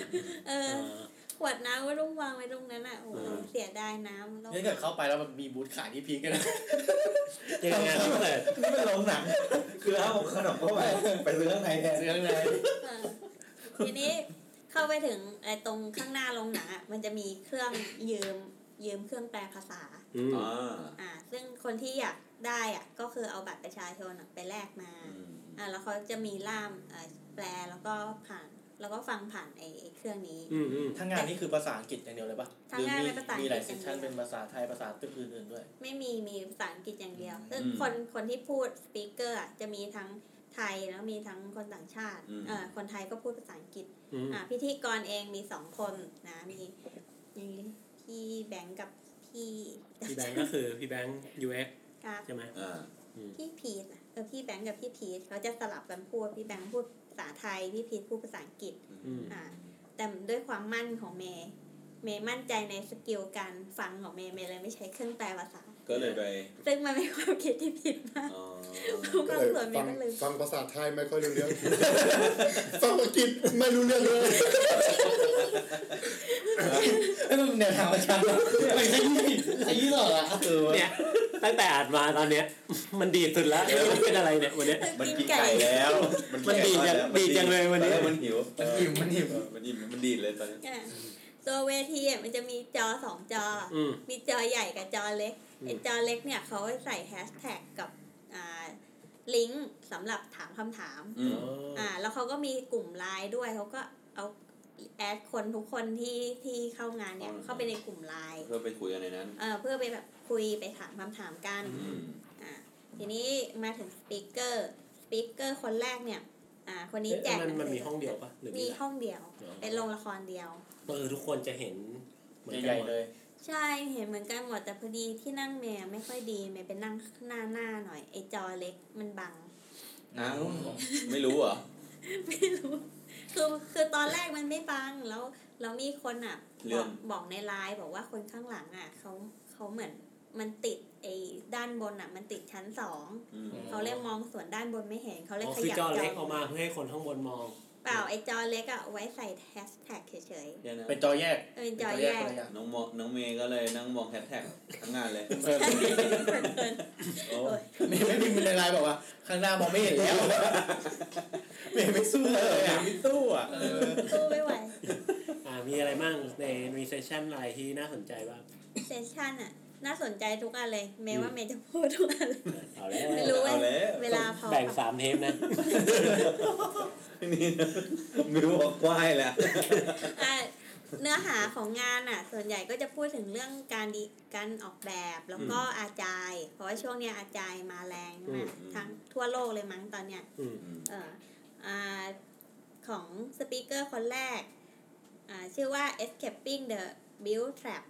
เอเอออข วดน้ำก็ต้องวางไว้ตรงนั้นอะโอ้โหอืมเสียดายน้ำแล้วนี่เกิดเข้าไปแล้วมันมีบูธขายที่พีกกันนะยังไงพี่เปิดนี่เป็นโรงหนังคือเอาขนมเข้าไปไปซื้อข้างในแทนซื้อข้างในเออทีนี้เข้าไปถึงไอ้ตรงข้างหน้าโรงหนังอะมันจะมีเครื่องยืมยืมเครื่องแปลภาษาอืมอ่าอ่า ซึ่งคนที่อยากได้อะ ก็คือเอาบัตรประชาชนอะไปแลกมาอืมอ่าแล้วเขาจะมีล่ามเอ่อแปลแล้วก็ผ่าน แล้วก็ฟังผ่านไอ้ไอ้เครื่องนี้อืมอืมทั้งงานนี่คือภาษาอังกฤษอย่างเดียวเลยปะทั้งงานเป็นภาษาอังกฤษมีหลายเซสชันอย่างเดียวเป็นภาษาไทยภาษาตึกอื่นๆด้วย ไม่มีมีภาษาอังกฤษอย่างเดียวซึ่งคนคนที่พูดสปีกเกอร์จะมีทั้งไทยแล้วมีทั้งคนต่างชาติเอ่อคนไทยก็พูดภาษาอังกฤษอืมอ่าพิธีกรเองมีสองคนนะมีมีพี่แบงค์กับพี่พี่แบงค์ก็คือพี่แบงค์ UX ครับใช่ไหมอ่าพี่พีทนะเออพี่แบงค์กับพี่พีทเขาจะสลับกันพูดพี่แบงค์พูดภา ษาไทยพี่พีทพูดภาษาอังกฤษอืมอ่าแต่ด้วยความมั่นของเมย์เมย์มั่นใจใน skill การฟังของเมย์เมย์เลยไม่ใช้เครื่องแปลภาษา ก็เลยไป ซึ่งมันเป็นความคิดที่ผิดมากอ๋อก็บางเลยส่วนเมฟัย์งก็ลืมฟังภาษาไทยไม่ค่อยรู้เรื่อง ฟังอังกฤษไม่รู้เรื่องเลยไอ้ยมันแนวทางประชาชนมันขยี้ขยี้เหรออะเนี่ย ตั้งแต่อ่านมาตอนเนี้ย มันดีสุดแล้วไม่รู้เป็นอะไรเนี่ยวันเนี้ยมันกินไก่แล้ว มันดีจังแล้วดีจังเลยวันนี้ตอแรกมันหิวมันอิ่มมันอิ่มเออมันอิ่มมันดีดเลยตอนนี้อะตัวเวทีอะมันจะมีจอสองจอออืมมีจอใหญ่กับจอเล็กอืมไอ้จอเล็กเนี่ยเขาใส่แฮชแท็กกับอ่าลิงก์สำหรับถามคำถามอืมอ่า แล้วเขาก็มีกลุ่มไลน์ด้วยเขาก็เอา add คนทุกคนที่ที่เข้างานเนี่ยเข้าไปในกลุ่มไลน์เพื่อไปคุยกันในนั้นเออเพื่อไปแบบคุยไปถามคำถามกันอืมอ่าทีนี้มาถึง speaker speaker คนแรกเนี่ยอ่าคนนี้แจกมันหมันสืมีห้องเดียวปะหรือมีมีห้องเดียวอ๋อเป็นโรงละครเดียวเออทุกคนจะเห็นเหมือนกันญ่หมดเลยใหญ่ๆใช่เห็นเหมือนกันหมดแต่พอดีที่นั่งเมย์ไม่ค่อยดีเมย์ไปนั่งหน้าหน้าหน่อยไอจอเล็กมันบังอ้าวไม่รู้เหรอไม่รู้ คือคือตอนแรกมันไม่บังแล้วแล้วมีคนอะเลื่บออนกบอกในไลน์บอกว่าคนข้างหลังอะเขาเขาเหมือนมันติดไอ้ด้านบนอะ มันติดชั้นสองอืมเขาเลยมองส่วนด้านบนไม่เห็นเขาเลยอ๋อขคือยับจจออเล็กออกมาเพื่อให้คนข้างบนมอง เปล่าไอ้จอเล็กอะเอาไว้ใส่แฮชแท็กเฉยเดี๋ยวนะเป็นจอแยกๆเออเป็นจอแยกคนละอย่างน้องมอน้องเมย์ก็เลยนั่งมองแฮชแท็กทั้งงานเลยเออโอ้ไม่ไม่พิมพ์ในไลน์บอกว่า ข้างหน้ามองไม่เห็นแล้วไม่ไม่สู้เลยอะไม่ตู้อะเออสู้ไม่ไหว อ่ามีอะไรบ้างในมี session อะไรที่น่าสนใจบ้าง session อะ น่าสนใจทุกอันเลยเมย์ว่าเมย์จะพูดทุกอันเลยเอาแล้วไม่รู้เอาแล้วเวลาพอแบ่งสามเทปนะนี่นะมิวบอกไหว้แหละอะเนื้อหาของงานอะ ส่วนใหญ่ก็จะพูดถึงเรื่องการดีการออกแบบแล้วก็อาจายเพราะว่าช่วงเนี้ยอาจายมาแรงใช่ไหมทั้งทั่วโลกเลยมั้งตอนเนี้ยอืมเอ่ออ่าของสปีกเกอร์คนแรกอ่าชื่อว่า escaping the build trap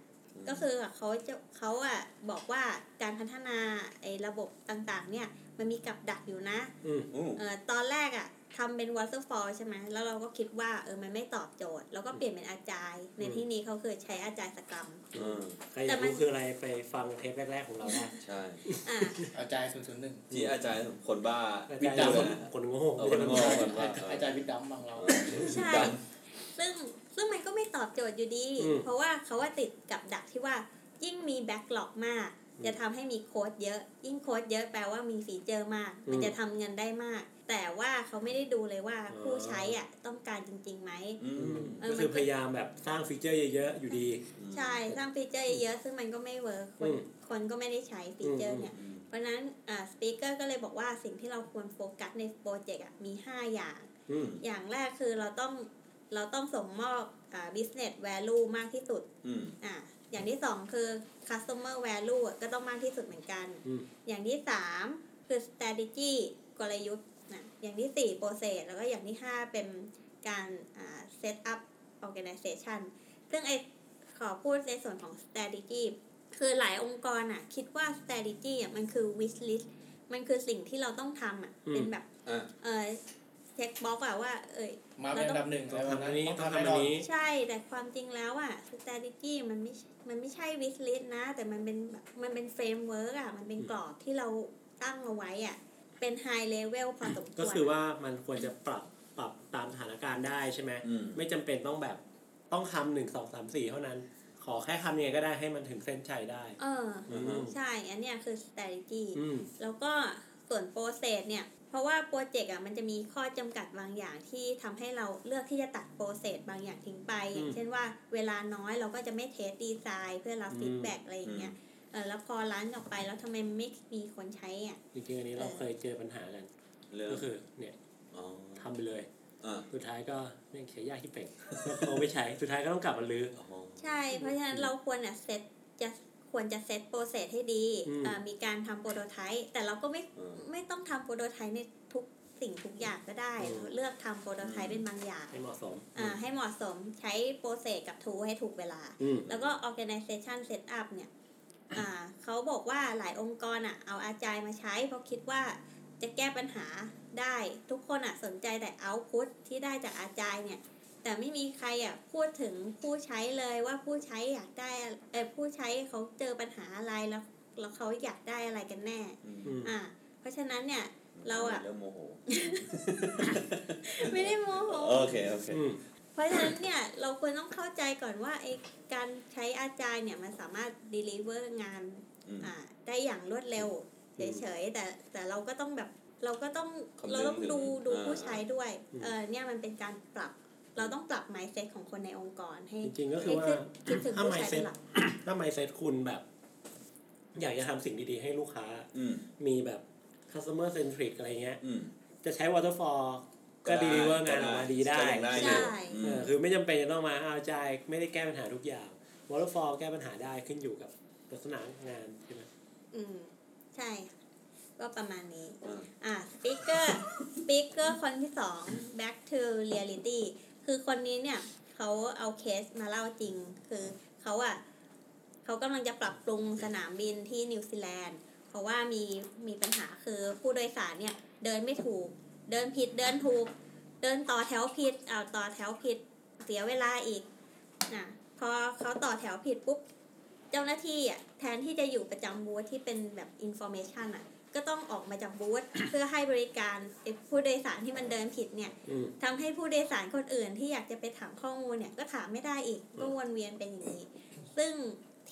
ก็คือเขาจะเขาอะบอกว่าการพัฒนาไอ้ระบบต่างๆ เนี่ย มันมีกับดักอยู่นะอืมอู้เอ่อตอนแรกอะทำเป็น waterfall ใช่ไหมแล้วเราก็คิดว่าเออมันไม่ตอบโจทย์ แล้วก็เปลี่ยนเป็นอาจารย์ในที่นี้เขาคือใช้อาจารย์สกรรมอืมใครอยากรู้คืออะไรไปฟังเทปแรก ๆ ของเราได้ใช่อ่าอาจารย์ศูนย์ศูนย์หนึ่งที่อาจารย์คนบ้าอาวิจารจารย์ณ์คนนะคนโง่เออไม่คนใช่โง่คนบ้าอาจารย์วิทย์ดำบางเราใช่ดซึ่ง ซึ่งมันก็ไม่ตอบโจทย์อยู่ดี เพราะว่าเขาว่าติดกับดักที่ว่ายิ่งมี backlog มาก จะทำให้มีโค้ดเยอะ ยิ่งโค้ดเยอะแปลว่ามี feature มาก มันจะทำเงินได้มาก แต่ว่าเขาไม่ได้ดูเลยว่าผู้ใช้อะต้องการจริงๆไหมอืมอืมก็คือพยายามแบบสร้าง feature เยอะๆอยู่ดี ใช่สร้าง feature เยอะซึ่งมันก็ไม่ work คนอืมคนก็ไม่ได้ใช้ feature เนี่ยอืมเพราะฉะนั้นอ่า speaker ก็เลยบอกว่าสิ่งที่เราควรโฟกัสในโปรเจกต์อะมี 5 อย่างอืมอย่างแรกคือเราต้อง เราต้องส่งมอบอ่า business value มากที่สุดอืมอ่าอย่างที่สองคือ customer value อะก็ต้องมากที่สุดเหมือนกันอืมอย่างที่สามคือ strategy กลยุทธ์นะอย่างที่สี่ process แล้วก็อย่างที่ห้าเป็นการอ่า set up organization ซึ่งไอขอพูดในส่วนของ strategy คือหลายองค์กรอะ คิดว่า strategy อะมันคือ wish list มันคือสิ่งที่เราต้องทำอะอืมเป็นแบบอะเออ เช็คบ็อกอะว่า เอยมาเป็นอันดับหนึ่งต้องทำอันนี้ต้องทำแน่อันนอนนี้ ใช่แต่ความจริงแล้วอะ strategy มันไม่มันไม่ใช่ wish list นะ แต่มันเป็นแบบมันเป็น framework อะมันเป็นกรอบที่เราตั้งเอาไว้อะเป็น high level พอสมควรก็คือว่ามันควรจะปรับปรับตามสถานการณ์ได้ใช่ไหมอืมไม่จำเป็นต้องแบบต้องทำหนึ่งสองสามสี่เท่านั้น ขอแค่ทำยังไงก็ได้ให้มันถึงเส้นชัยได้ เอออืมใช่ อันเนี้ยคือ strategy อืมแล้วก็ส่วน process เนี่ย เพราะว่าโปรเจกต์อะมันจะมีข้อจำกัดบางอย่างที่ทำให้เราเลือกที่จะตัด process บางอย่างทิ้งไป อย่างเช่นว่าเวลาน้อยเราก็จะไม่ test design เพื่อรับ feedback อะไรอย่างเงี้ยเออแล้วพอ run ออกไปแล้วทำไมไม่มีคนใช้อะจริงๆอันนี้เราเคยเจอปัญหากันเรื่องก็คือเนี่ยอ๋อทำไปเลยอ่าสุดท้ายก็แม่งใช้ยากที่เป่งแล้วเขาไม่ใช้สุดท้ายก็ต้องกลับมารื้ออ๋อใช่ เพราะฉะนั้นเราควรอะเซตจะ ควรจะ set process ให้ดีอืมอ่ามีการทำ prototype แต่เราก็ไม่อืมไม่ต้องทำ prototype ในทุกสิ่งทุกอย่างก็ได้เราเลือกทำ prototype เป็นบางอย่าง ให้เหมาะสมอ่าให้เหมาะสมใช้ process กับ tool ให้ถูกเวลาอืมแล้วก็ organization setup เนี่ยอ่าเขาบอกว่าหลายองค์กรอะเอา agile มาใช้ เพราะคิดว่าจะแก้ปัญหาได้ทุกคนอะสนใจแต่ output ที่ได้จาก agile เนี่ย แต่ไม่มีใครอะพูดถึงผู้ใช้เลยว่าผู้ใช้อยากได้อะเออผู้ใช้เขาเจอปัญหาอะไรแล้วแล้วเขาอยากได้อะไรกันแน่อืมอืมอ่า เพราะฉะนั้นเนี่ยเราอะเริ่มโมโห ไม่ได้โมโห โอเคโอเคอืมเพราะฉะนั้นเนี่ยเราควรต้องเข้าใจก่อนว่าไอการใช้อาจารย์เนี่ยมันสามารถ deliver งานอืมอ่าได้อย่างรวดเร็วเฉยๆแต่แต่เราก็ต้องแบบเราก็ต้องคำนึงเราต้องดูถึงดูอ่าผู้ใช้ด้วยอืมเออเนี่ยมันเป็นการปรับ เราต้องปรับ mindset ของคนในองค์กรให้จริงๆก็คือให้ว่าคิดถึงถ้าผู้ใช้เป็ mindset นหลักถ้า mindset คุณแบบ อยากจะทำสิ่งดีๆ ให้ลูกค้าอืมมีแบบ customer centric อะไรเงี้ยอืมจะใช้ waterfall ก็ deliver งานออกมาดีได้ก็ยังได้อยู่ใช่อืเอมอคือไม่จำเป็นจะต้องมาเอาใจายไม่ได้แก้ปัญหาทุกอย่าง waterfall แก้ปัญหาได้ขึ้นอยู่กับลักษณะงานใช่ไหมอืมใช่ค่ะก็ประมาณนี้ อ่าอะ speaker speaker คนที่สอง back to reality คือคนนี้เนี่ยเขาเอาเคสมาเล่าจริง คือเขาอะเขากำลังจะปรับปรุงสนามบินที่นิวซีแลนด์ เพราะว่ามีมีปัญหาคือผู้โดยสารเนี่ยเดินไม่ถูก เดินผิดเดินถูก เดินต่อแถวผิดเอาต่อแถวผิดเสียเวลาอีกอะพอเขาต่อแถวผิดปุ๊บ เจ้าหน้าที่อะแทนที่จะอยู่ประจำบูธที่เป็นแบบ information อะ ก็ต้องออกมาจากบูธเพื่อให้บริการไอ้ผู้โดยสารที่มันเดินผิดเนี่ยอืมทำให้ผู้โดยสารคนอื่นที่อยากจะไปถามข้อมูลเนี่ยก็ถามไม่ได้อีกก็วนเวียนเป็นอย่างนี้ ซึ่ง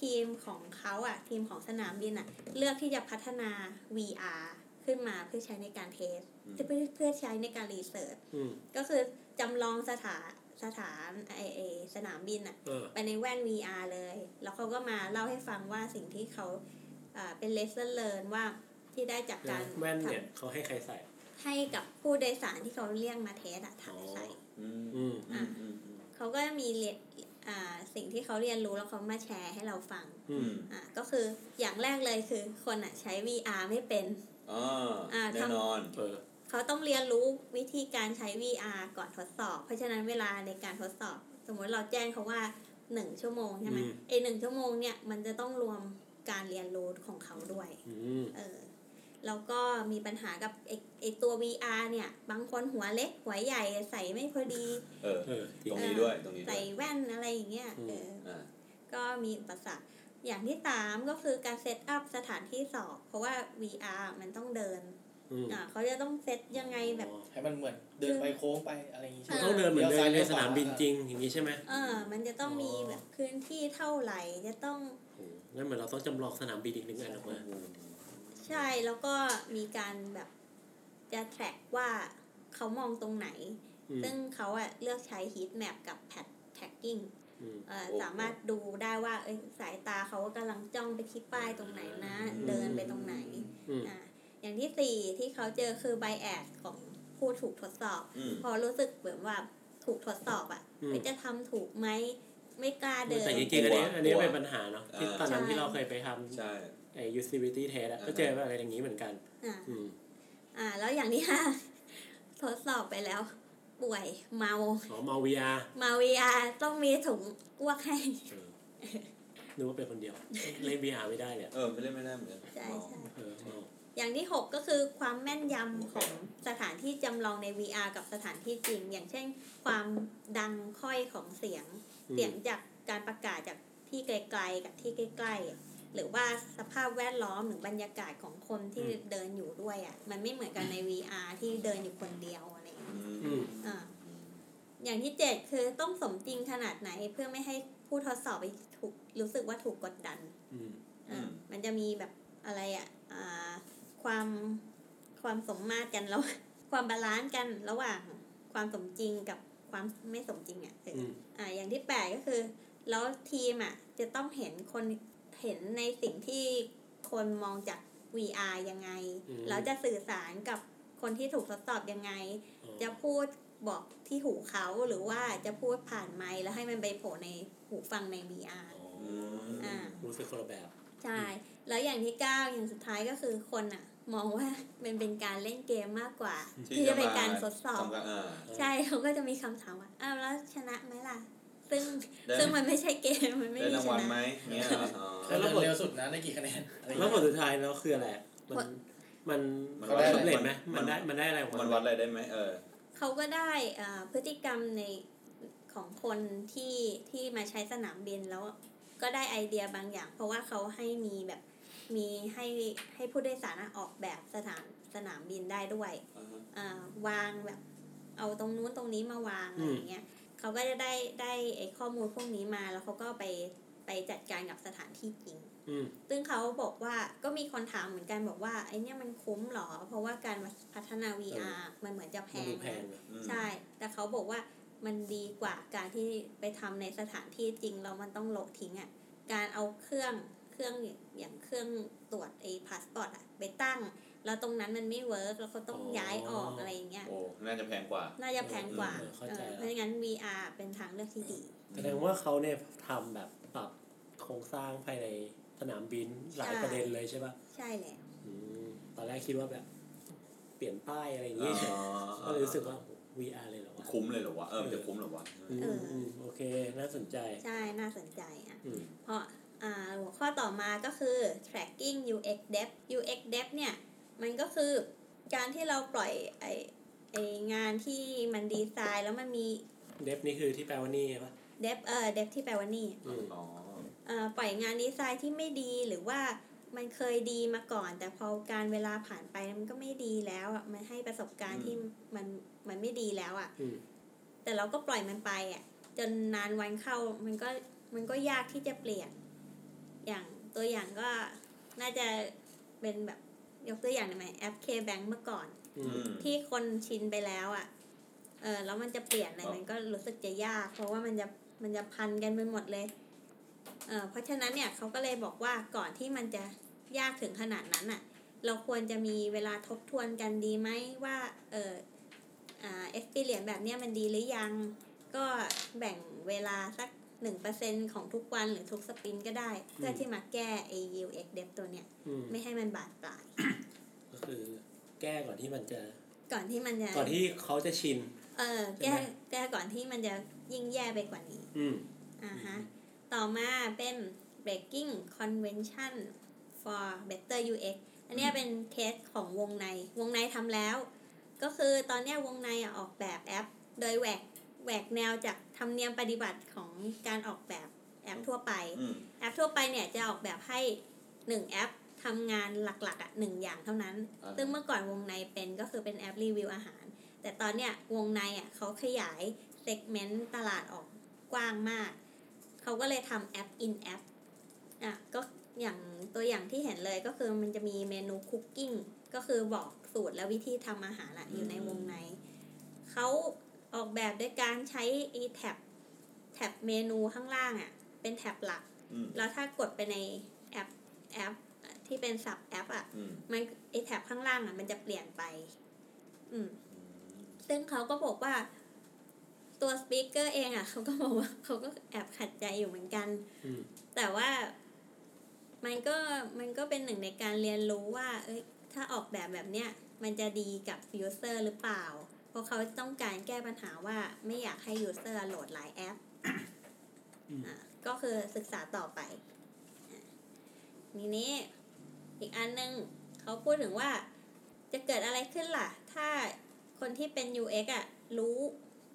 ทีมของเขาอะทีมของสนามบินอะ เลือกที่จะพัฒนา VR ขึ้นมาเพื่อใช้ในการ testอืมเพื่อเพื่อใช้ในการ research อืมก็คือจำลองสถานสถานไอไอสนามบินอะเออไปในแว่น VR เลย แล้วเขาก็มาเล่าให้ฟังว่าสิ่งที่เขาอ่าเป็น lesson learn ว่า ที่ได้จากการแว่นทเนี่ยเขาให้ใครใส่ำให้กับผู้โดยสารที่เขาเรียกมา test อะอ๋อทำใส่อืมอืมอืมอืมอืมเขาก็มีเรียนอ่าสิ่งที่เขาเรียนรู้แล้วเขามาแชร์ให้เราฟังอือืมอืมอ่าก็คืออย่างแรกเลยคือคนอะใช้ VR ไม่เป็นอ่าอ่าแน่นอนเออเขาต้องเรียนรู้วิธีการใช้ VR ก่อนทดสอบ เพราะฉะนั้นเวลาในการทดสอบ สมมติเราแจ้งเขาว่าหนึ่งชั่วโมงใช่ไหมอืมไอหนึ่งชั่วโมงเนี่ยมันจะต้องรวมการเรียนรู้ของเขาด้วยอืมเออ แล้วก็มีปัญหากับไอไอตัว VR เนี่ย บางคนหัวเล็ก หัวใหญ่ใส่ไม่พอดี เออเออจริงตรงนี้ด้วยตรงนี้ด้ใส่วยแว่นอะไรอย่างเงี้ยอืมเอออ่าก็มีอุปสรรคอย่างที่สามก็คือการเซตอัพสถานที่สอบ เพราะว่า VR มันต้องเดินอืมอ่าเขาจะต้องเซตยังไงแบบอ๋อให้มันเหมือนเดินไปโค้งไปอะไรอย่างงี้ใช่มันไหมต้องเดินเหมือนเดินในสนามบินจริงริงอย่างนี้ใช่ไหมเออมันจะต้องมีอ๋อแบบพื้นที่เท่าไหร่จะต้องโอ้โหงั้นเหมือนเราต้องจำลองสนามบินอีกหนึ่งอันออกมา ใช่แล้วก็มีการแบบจะแทร็กว่าเขามองตรงไหนอืมซึ่งเขาอะเลือกใช้ heat map กับ pad tracking อืมเอ่อโอ้โหสามารถดูได้ว่าเอ้ยสายตาเขากำลังจ้องไปที่ป้ายตรงไหนนะอืมเดินไปตรงไหนอืมอ่าอย่างที่สี่ที่เขาเจอคือ bias ของผู้ถูกทดสอบอืมพอรู้สึกเหมือนว่าถูกทดสอบอะอืมเฮ้ยจะทำถูกไหมไม่กล้าเดินแต่จริงๆอันนี้กลัวอันนี้เป็นปัญหาเนาะที่อ่าตอนนั้นใช่ที่เราเคยไปทใช่ำ ไอ้ usability test อะอ่าก็เจออะไรอย่างนี้เหมือนกัน อ่าอืมอ่า แล้วอย่างที่ห้าทดสอบไปแล้ว ป่วยเมาอ๋อมา VR มา VR ต้องมีถุงอ้วกให้เออนึกว่าเป็นคนเดียว เล่น VR ไม่ได้เลยอะเออไปเล่นไม่ได้เหมือนกันใช่เมาใช่เออเมาอย่างที่ 6 ก็คือความแม่นยำของสถานที่จำลองใน VR กับสถานที่จริง อย่างเช่น ความดังค่อยของเสียงอืมเสียงจากการประกาศจากที่ไกลๆกับที่ใกล้ๆ หรือว่าสภาพแวดล้อมหรือบรรยากาศของคนที่เดินอยู่ด้วยอะมันไม่เหมือนกันใน VR ที่เดินอยู่คนเดียวอะไรอย่างเงี้ยอืมอ่าอย่างที่เจ็ดคือต้องสมจริงขนาดไหนเพื่อไม่ให้ผู้ทดสอบไปถูกรู้สึกว่าถูกกดดันอืมอ่ามันจะมีแบบอะไรอะอ่าความความสมมาตรกันแล้วความ balance กันระหว่างความสมจริงกับความไม่สมจริงอะเอออมอ่าอย่างที่แปดก็คือ แล้วทีมอะจะต้องเห็นคน เห็นในสิ่งที่คนมองจาก VR ยังไงอืมแล้วจะสื่อสารกับคนที่ถูกทดสอบยังไงอ๋อจะพูดบอกที่หูเขาหรือว่าจะพูดผ่านไมค์แล้วให้มันไปโผล่ในหูฟังใน VR อ๋ออ่ารู้สึกคนละแบบ ใช่ แล้วอย่างที่เก้าอย่างสุดท้ายก็คือคนอะ มองว่ามันเป็นการเล่นเกมมากกว่า ที่จะเป็นการทดสอบทำการอ่าใช่เขาก็จะมีคำถามว่าอ้าวแล้วชนะไหมล่ะ ซึ่งได้ซึ่งมันไม่ใช่เกมมันไม่ได้มีรางชวัลนะไหมเงี้ยเหรออ๋อใครเดินเร็วสุดนะได้กี่คะแนนอะไรอย่างแล้วเงี้ผยลสุดท้ายแล้วคืออะไรอะมันผลมันมันเขาได้สำเร็จไหมมัมันนได้มันได้อะไรออกมามันวัดอะไรได้ไหมเออเขาก็ได้อ่าพฤติกรรมในของคนที่ที่มาใช้สนามบินแล้วก็ได้ไอเดียบางอย่าง เพราะว่าเขาให้มีแบบมีให้ให้ผู้โดยสารอะออกแบบสถานสนามบินได้ด้วยอ่าฮะอ่าวางแบบเอาตรงนู้นตรงนี้มาวางอะไรอย่างเงี้ย เขาก็จะได้ได้ไอ้ข้อมูลพวกนี้มาแล้วเขาก็ไปไปจัดการกับสถานที่จริงอืมซึ่งเขาบอกว่าก็มีคนถามเหมือนกันบอกว่าไอ้เนี่ยมันคุ้มเหรอ เพราะว่าการพัฒนา VR มันเหมือนจะแพมันงดูแพงนะอะอืมใช่ แต่เขาบอกว่ามันดีกว่าการที่ไปทำในสถานที่จริงแล้วมันต้องโละทิ้งอะ่ะ การเอาเครื่องเครื่องอย่างเครื่องตรวจไอ้พาสปอร์ตอะไปตั้ง แล้วตรงนั้นมันไม่ work แล้วเขาต้องย้ายออกอะไรอย่างเงี้ยโอ้น่าจะแพงกว่า น่าจะแพงกว่าเออเข้าใจเออแล้วเพราะงั้น VR เป็นทางเลือกที่ดีแสดงว่าเขาเนี่ยทำแบบปรับโครงสร้างภายในสนามบินหลายใช่ประเด็นเลยใช่ป่ะใช่แล้วอืมตอนแรกคิดว่าแบบเปลี่ยนป้ายอะไรอย่างงี้เฉยอ๋อก็เลยรู้สึกว่าโอ้ VR เลยเหรอวะคุ้มเลยเหรอวะเออมันจะคุ้มเหรอวะอืมเอออืมโอเค น่าสนใจ ใช่ น่าสนใจอะอืมเพราะอ่าหัวข้อต่อมาก็คือ tracking UX depth UX depth เนี่ย มันก็คือการที่เราปล่อยไอไองานที่มันดีไซน์แล้วมันมีเดฟนี่คือที่แปลว่านี่ใช่ป่ะ depth เอ่อ depth ที่แปลว่านี่อืมอ๋อเอ่อปล่อยงานดีไซน์ที่ไม่ดีหรือว่ามันเคยดีมาก่อน แต่พอการเวลาผ่านไปมันก็ไม่ดีแล้วอะมันให้ประสบการณ์ที่มันมันไม่ดีแล้วอะอืมแต่เราก็ปล่อยมันไปอะ จนนานวันเข้ามันก็มันก็ยากที่จะเปลี่ยน อย่างตัวอย่างก็น่าจะเป็นแบบ ยกตัวอย่างได้ไหมแอป K-Bank เมื่อก่อนอือืมมที่คนชินไปแล้วอะ เออแล้วมันจะเปลี่ยนอะไรครับมันก็รู้สึกจะยาก เพราะว่ามันจะมันจะพันกันไปหมดเลยเออเพราะฉะนั้นเนี่ยเขาก็เลยบอกว่าก่อนที่มันจะยากถึงขนาดนั้นอะ เราควรจะมีเวลาทบทวนกันดีไหมว่า เอออ่า experience แบบเนี้ยมันดีหรือยัง ก็แบ่งเวลาสัก หนึ่งเปอร์เซ็นของทุกวันหรือทุกสปรินต์ก็ได้ เพื่อที่มาแก้ไอ้ UX d e v ตัวเนี้ยอืมไม่ให้มันบาดปลาย ก็คือแก้ก่อนที่มันจะ ก่อนที่มันจะ ก่อนที่เขาจะชิน เออใช่แก้ไหมแก้ก่อนที่มันจะยิ่งแย่ไปกว่านี้ อืมอ่าฮะ ต่อมาเป็น breaking convention for better UX อันเนี้ยเป็นเคสของวงใน วงในทำแล้ว ก็คือตอนเนี้ยวงในอะออกแบบแอป โดยแหวก แหวกแนวจากธรรมเนียมปฏิบัติของการออกแบบแอปทั่วไปอืมแอปทั่วไปเนี่ยจะออกแบบให้หนึ่งแอปทำงานหลักๆอะหนึ่งอย่างเท่านั้นอ่าซึ่งเมื่อก่อนวงในเป็นก็คือเป็นแอปรีวิวอาหาร แต่ตอนเนี้ยวงในอะเขาขยายsegment ตลาดออกกว้างมาก เขาก็เลยทำ app in app อะก็อย่างตัวอย่างที่เห็นเลยก็คือมันจะมีเมนู cooking ก็คือบอกสูตรและวิธีทำอาหารอะอยู่ในวงในเขา ออกแบบด้วยการใช้ไอ้ tab tab menu ข้างล่างอะ เป็น tab หลักอืมแล้วถ้ากดไปในแอปแอปที่เป็น sub app อะอืมมันไอ้ tab ข้างล่างอะ มันจะเปลี่ยนไป อืม ซึ่งเขาก็บอกว่าตัว speaker เองอะเขาก็บอกว่าเขาก็แอบขัดใจอยู่เหมือนกันอืมแต่ว่ามันก็มันก็เป็นหนึ่งในการเรียนรู้ว่า เอ้ย ถ้าออกแบบแบบเนี้ย มันจะดีกับ user หรือเปล่า เพราะเขาต้องการแก้ปัญหาว่าไม่อยากให้ user โหลดหลายแอปอืมอะก็คือศึกษาต่อไปอะทีนี้อีกอันหนึงเขาพูดถึงว่าจะเกิดอะไรขึ้นล่ะ ถ้าคนที่เป็น UX อะรู้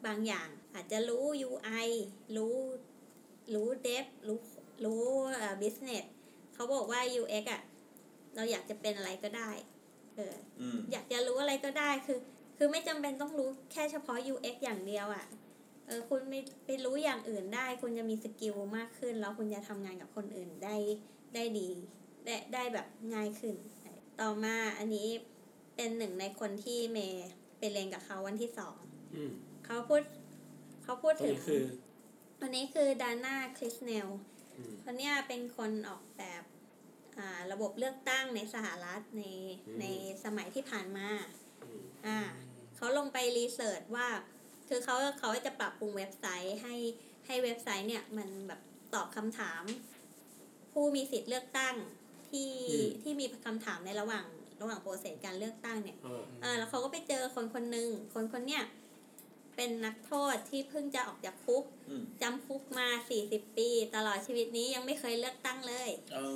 บางอย่าง อาจจะรู้ UI รู้ รู้ Dev รู้รู้เอ่อ Business เขาบอกว่า UX อะเราอยากจะเป็นอะไรก็ได้เอออืมอยากจะรู้อะไรก็ได้คือ คือไม่จำเป็นต้องรู้แค่เฉพาะ UX อย่างเดียวอะ่ะ เออคุณไปไปรู้อย่างอื่นได้ คุณจะมีสกิลมากขึ้น แล้วคุณจะทำงานกับคนอื่นได้ได้ดีได้ได้แบบง่ายขึ้น ต่อมาอันนี้เป็นหนึ่งในคนที่เมย์ไปเรียนกับเขาวันที่สองอืมเขาพูดเขาพูดคนถึงนี้คือวันนี้คือดาน่าคริสเนลอืมคนเนี้ยเป็นคนออกแบบอ่าระบบเลือกตั้งในสหรัฐในอืมในสมัยที่ผ่านมาอืมอ่า เขาลงไปรีเสิร์ชว่า คือเขาเขาจะปรับปรุงเว็บไซต์ให้ให้เว็บไซต์เนี่ยมันแบบตอบคำถาม ผู้มีสิทธิ์เลือกตั้งที่ที่มีคำถามในระหว่างระหว่างโปรเซสการเลือกตั้งเนี่ยเอออ่าแล้วเขาก็ไปเจอคนคนหนึ่งคนคนเนี้ยเป็นนักโทษที่เพิ่งจะออกจากคุกอืมจำคุกมา40ปี ตลอดชีวิตนี้ยังไม่เคยเลือกตั้งเลยเอา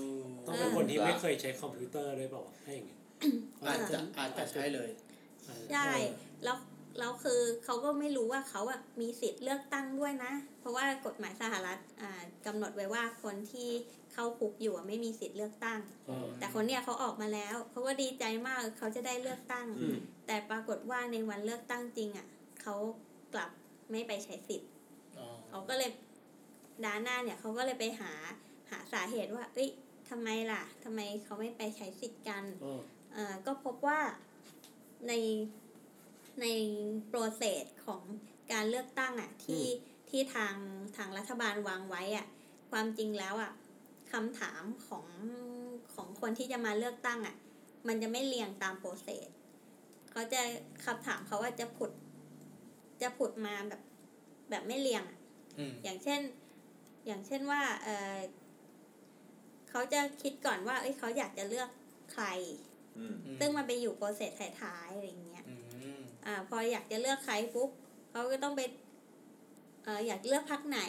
ต้องเป็นคนที่ไม่เคยใช้คอมพิวเตอร์ด้วยเปล่าวะให้อย่างเงี้ยอาจจะอาจจะใช้เลย ใช่ แล้วแล้วคือเขาก็ไม่รู้ว่าเขาอะมีสิทธิ์เลือกตั้งด้วยนะ เพราะว่ากฎหมายสหรัฐอ่ากำหนดไว้ว่าคนที่เข้าคุกอยู่อะไม่มีสิทธิ์เลือกตั้งเออแต่คนเนี้ยเขาออกมาแล้วเขาก็ดีใจมากเขาจะได้เลือกตั้งอืมแต่ปรากฏว่าในวันเลือกตั้งจริงอะเขากลับไม่ไปใช้สิทธิ์อ๋อเขาก็เลยดาหน้าเนี่ยเขาก็เลยไปหาหาสาเหตุว่า เอ้ยทำไมล่ะทำไมเขาไม่ไปใช้สิทธิ์กันเออเอ่อก็พบว่าใน ในโปรเซสของการเลือกตั้งอะที่ที่ทางทางรัฐบาลวางไว้อะความจริงแล้วอะคำถามของของคนที่จะมาเลือกตั้งอะ มันจะไม่เรียงตามโปรเซสเขาจะคำถามเขาว่าจะผุด จะผุดมาแบบแบบไม่เรียงอะอืมอย่างเช่น อย่างเช่นว่าเออเขาจะคิดก่อนว่า เอ้ยเขาอยากจะเลือกใครอืมซึ่งมันไปอยู่โปรเซสท้ายๆอะไรอย่างเงี้ย อืมอ่าพออยากจะเลือกใครปุ๊บเขาก็ต้องไปเอออยากเลือกพักไหน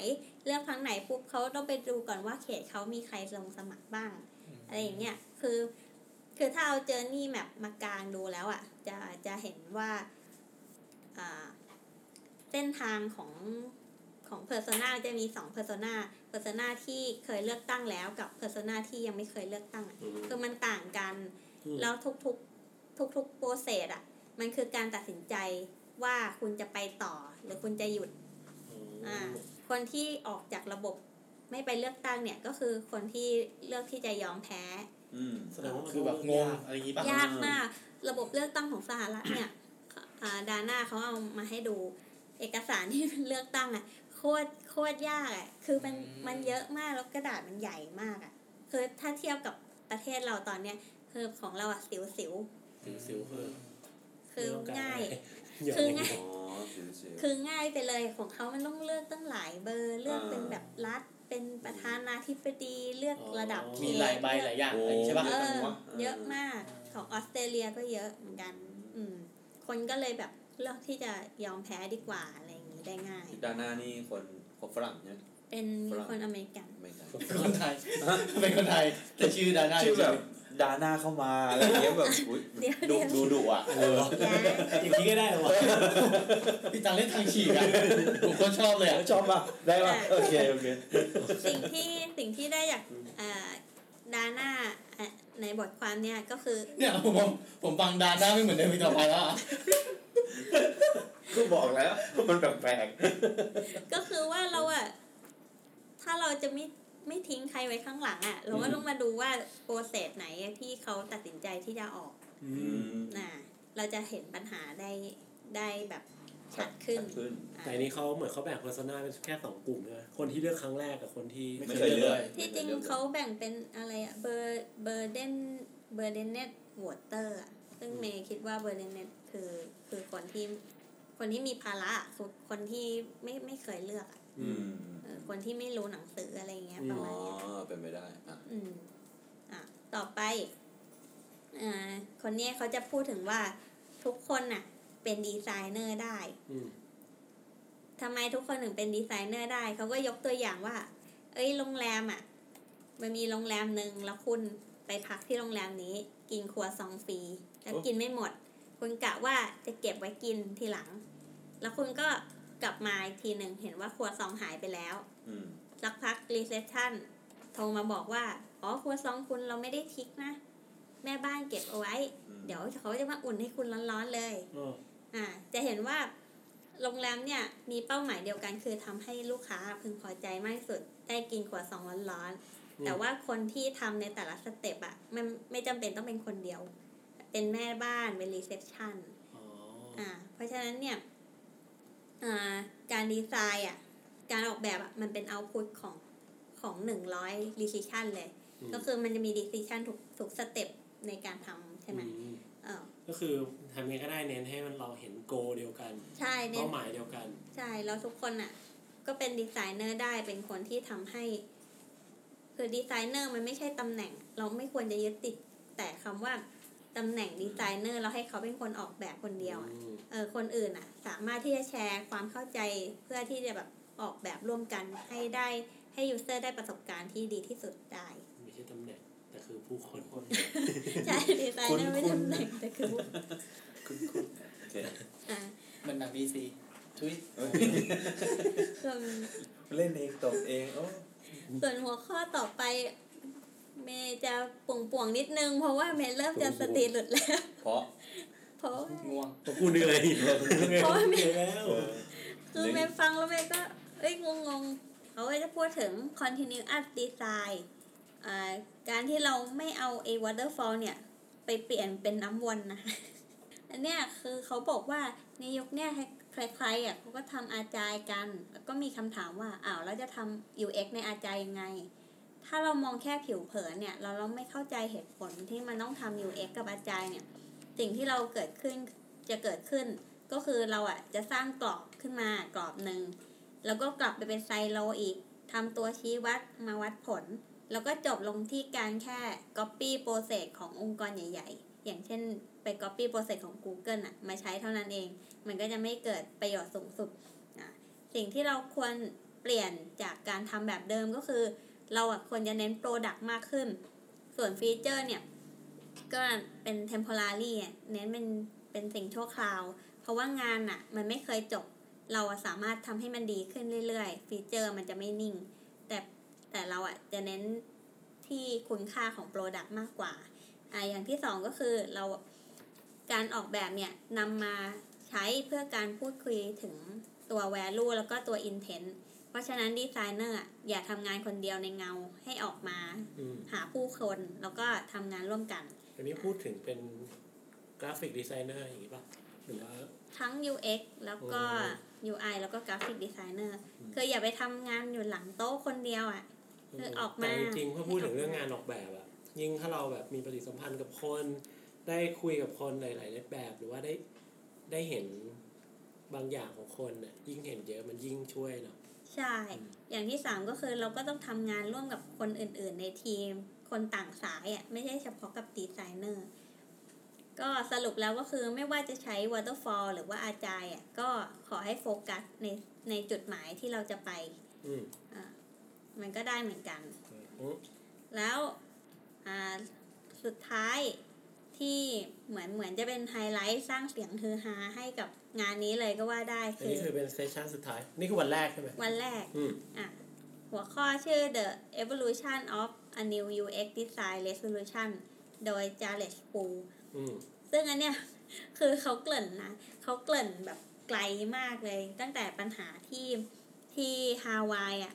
เลือกพักไหนปุ๊บเขาต้องไปดูก่อนว่าเขตเขามีใครลงสมัครบ้าง อะไรอย่างเงี้ยคือ คือถ้าเอาเจอร์นี่แมปมากลางดูแล้วอะ่ะ จะจะเห็นว่าอ่าเส้นทางของของเพอร์ n นาจะมีสองเพอร์ n นาเพอร์ n นาที่เคยเลือกตั้งแล้วกับเพอร์ n นาที่ยังไม่เคยเลือกตั้งอะอืมคือมันต่างกันอืมแล้วทุกๆ ทุกๆ process อะ มันคือการตัดสินใจว่าคุณจะไปต่อหรือคุณจะหยุดอ่าคนที่ออกจากระบบไม่ไปเลือกตั้งเนี่ยก็คือคนที่เลือกที่จะยอมแพ้อืมแสดงว่ามันคือแบบงงยากอะไรอย่างงี้ป่ะยากมากระบบเลือกตั้งของสหรัฐเนี่ยอ่าดาน่าเขาเอามาให้ดู เอกสารที่มันเลือกตั้งอะโคตรโคตรยากอะคือมันมันเยอะมากแล้วกระดาษมันใหญ่มากอะคือถ้าเทียบกับประเทศเราตอนเนี้ยคือของเราอะสิวสิวสิวสิวคือๆ คือง่ายเยอะคือเลยง่ายอ๋อสิวสิวคือง่ายไปเลยของเขามันต้องเลือกตั้งหลายเบอร์เลือกอ่าเป็นแบบรัฐเป็นประธานาธิบดีเลือกระดับเขตมีหลายใบหลายอย่างอะไรอย่างงี้ใช่ป่ะเอเยอะจัองวะเยอะมากของออสเตรเลียก็เยอะเหมือนกัน อืม คนก็เลยแบบเลือกที่จะยอมแพ้ดีกว่าอะไรอย่างนี้ได้ง่ายด้านหน้านี่คนคนฝรั่งใช่ไหมเป็นฝรั่งคนอเมริกันไม่ใช่เป็นคนไทย เป็นคนไทยแต่ชื่อดาน่าชื่อแบบเดาหน้าเข้ามาอะไรอย่างเงี้ยแบบอุ๊ยเดี๋ยวดูเดี๋ยวดูดุอะอะไรวะอย่าอย่างนี้ก็ได้เหรอวะพี่ตังเล่นทางฉีกอะผมก็ชอบเลยอะชอบป่ะได้ป่ะโอเคโอเคสิ่งที่สิ่งที่ได้จากอ่าดาน่าอะในบทความเนี่ยก็คือ เนี่ยผมผมผมฟังดาหน้าไม่เหมือนเดิมอีกต่อไปแล้วอะก็บอกแล้วมันแปลกก็คือว่าเราอะถ้าเราจะไม่ ไม่ทิ้งใครไว้ข้างหลังอะเราก็ต้องมาดูว่าโปรเซสไหนที่เขาตัดสินใจที่จะออกๆอืมนะเราจะเห็นปัญหาได้ได้แบบชัดขึ้นชัดขึ้นอะแต่อันนี้เขาเหมือนเขาแบ่ง persona เป็นแค่สองกลุ่มนะคนที่เลือกครั้งแรกกับคนที่ไม่เคยเลือกที่จริงเขาแบ่งเป็นอะไรอะเบอร์ burden burdened voter ซึ่งเมย์คิดว่า burdened คือคือคนที่คนที่มีภาระอะคือคนที่ไม่ไม่เคยเลือกอะอืมเออ คนที่ไม่รู้หนังสืออะไรเงี้ยประอ๋มาอณเนี้ยเป็นไปได้อะอืมอะต่อไปอ่าคนเนี้ยเขาจะพูดถึงว่าทุกคนน่ะ เป็นดีไซเนอร์ได้อืมทำไมทุกคนถึงเป็นดีไซเนอร์ได้ เขาก็ยกตัวอย่างว่า เอ้ยโรงแรมอะ มันมีโรงแรมหนึ่งแล้วคุณไปพักที่โรงแรมนี้ กินครัวซองฟรีแล้วกินไม่หมด คุณกะว่าจะเก็บไว้กินทีหลัง แล้วคุณก็ กลับมาอีกทีหนึ่งเห็นว่าครัวซองหายไปแล้วอืมสักพัก receptionโทรมาบอกว่า อ๋อครัวซองคุณเราไม่ได้ทิ้งนะ แม่บ้านเก็บเอาไว้อืมเดี๋ยวเขาจะมาอุ่นให้คุณร้อนๆเลยอ๋ออ่า จะเห็นว่าโรงแรมเนี่ยมีเป้าหมายเดียวกันคือทำให้ลูกค้าพึงพอใจมากที่สุดได้กินครัวซองร้อนๆแต่ว่าคนที่ทำในแต่ละ step อะมันไม่จำเป็นต้องเป็นคนเดียว เป็นแม่บ้านเป็น reception อ๋ออ่าเพราะฉะนั้นเนี่ยอ่า การดีไซน์อะ การออกแบบอะ มันเป็น output ของของหนึ่งร้อย decision เลยก็คือมันจะมี decision ทุกทุก step ในการทำใช่ไหมอืมเออก็คือทำยังไงก็ได้เน้นให้มันเราเห็น goal เดียวกันใช่เนี่ยเป้าหมายเดียวกัน ใช่แล้วทุกคนอะ ก็เป็นดีไซเนอร์ได้เป็นคนที่ทำให้ คือดีไซเนอร์มันไม่ใช่ตำแหน่ง เราไม่ควรจะยึดติดแต่คำว่า ตำแหน่งดีไซเนอร์เราให้เขาเป็นคนออกแบบคนเดียวอะอืมเออคนอื่นอะ สามารถที่จะแชร์ความเข้าใจเพื่อที่จะแบบออกแบบร่วมกันให้ได้ให้ยูเซอร์ได้ประสบการณ์ที่ดีที่สุดได้ไม่ใช่ตำแหน่งแต่คือผู้คนใช่ดีไซเนอร์ไม่ตำแหน่งแต่คือคุณคุณโอเคอ่ามันหนังดีซีทุยส่วนเล่นเองตบเองโอ้ส่วนหัวข้อต่อไป เมย์จะป่วงป่วงๆนิดนึง เพราะว่าเมย์เริ่มจะสติหลุดแล้ว เพราะ เพราะว่าง่วงผมกูเหนื่อยเหนื่อยเพราะว่าเหนื่อยแล้วคือเมย์ฟังแล้วเมย์ก็เอ้ยงงงๆเขาก็จะพูดถึง continuous design อ่าการที่เราไม่เอาไอ้ waterfall เนี่ย ไปเปลี่ยนเป็นน้ำวนนะคะอันเนี้ยคือเขาบอกว่าในยุคเนี้ยใครๆอะเขาก็ทำอาจายกัน แล้วก็มีคำถามว่าอ้าวเราจะทำ UX ในอาจายยังไง ถ้าเรามองแค่ผิวเผินเนี่ย เราเราไม่เข้าใจเหตุผลที่มันต้องทำ UX กับอาจายเนี่ย สิ่งที่เราเกิดขึ้นจะเกิดขึ้น ก็คือเราอะจะสร้างกรอบขึ้นมากรอบหนึ่งแล้วก็กลับไปเป็นไซโลอีกทำตัวชี้วัดมาวัดผล แล้วก็จบลงที่การแค่ Copy Process ขององค์กรใหญ่ ๆ อย่างเช่นไป Copy Process ของ Google อะมาใช้เท่านั้นเอง มันก็จะไม่เกิดประโยชน์สูงสุดอะสิ่งที่เราควรเปลี่ยนจากการทำแบบเดิมก็คือ เราควรจะเน้น Product มากขึ้น ส่วน feature เนี่ย ก็เป็น temporary อ่เน้นเป็นเป็นสิ่งชั่วคราว เพราะว่างานอะมันไม่เคยจบ เราสามารถทำให้มันดีขึ้นเรื่อยๆ feature มันจะไม่นิ่ง แต่แต่เราอะจะเน้นที่คุณค่าของ product มากกว่าอ่าอย่างที่สองก็คือเราการออกแบบเนี่ยนำมาใช้เพื่อการพูดคุยถึงตัว value แล้วก็ตัว intent เพราะฉะนั้นดีไซเนอร์อย่าทำงานคนเดียวในเงาให้ออกมาอืมหาผู้คนแล้วก็ทำงานร่วมกัน อันนี้พูดถึงเป็น graphic designer อย่างนี้ป่ะหรือว่าทั้ง UX แล้วก็ UI แล้วก็ graphic designer อืมคืออย่าไปทำงานอยู่หลังโต๊ะคนเดียวอะคือออกมาแต่จริงๆพอพูดถึงเรื่องงานออกแบบอะยิ่งถ้าเราแบบมีปฏิสัมพันธ์กับคน ได้คุยกับคนหลายๆแบบหรือว่าได้ได้เห็นบางอย่างของคนน่ะยิ่งเห็นเยอะมันยิ่งช่วยเนาะ ใช่ อย่างที่สามก็คือเราก็ต้องทำงานร่วมกับคนอื่น ๆ ในทีม คนต่างสายอะไม่ใช่เฉพาะกับดีไซเนอร์ ก็สรุปแล้วก็คือไม่ว่าจะใช้ waterfall หรือว่าอาจายอะก็ขอให้โฟกัสในในจุดหมายที่เราจะไปอืมอ่ามันก็ได้เหมือนกันอืมแล้วอ่าสุดท้ายที่เหมือนเหมือนจะเป็นไฮไลท์สร้างเสียงฮือฮาให้กับ งานนี้เลยก็ว่าได้อันคือนี้คือเป็นเซสชันสุดท้าย นี่คือวันแรกใช่ไหมวันแรกอืมอะหัวข้อชื่อ The Evolution of a New UX Design Resolution โดย Jared Spool อืมซึ่งอันเนี้ยคือเขาเกริ่นนะเขาเกริ่นแบบไกลมากเลย ตั้งแต่ปัญหาที่ที่ฮาวายอะ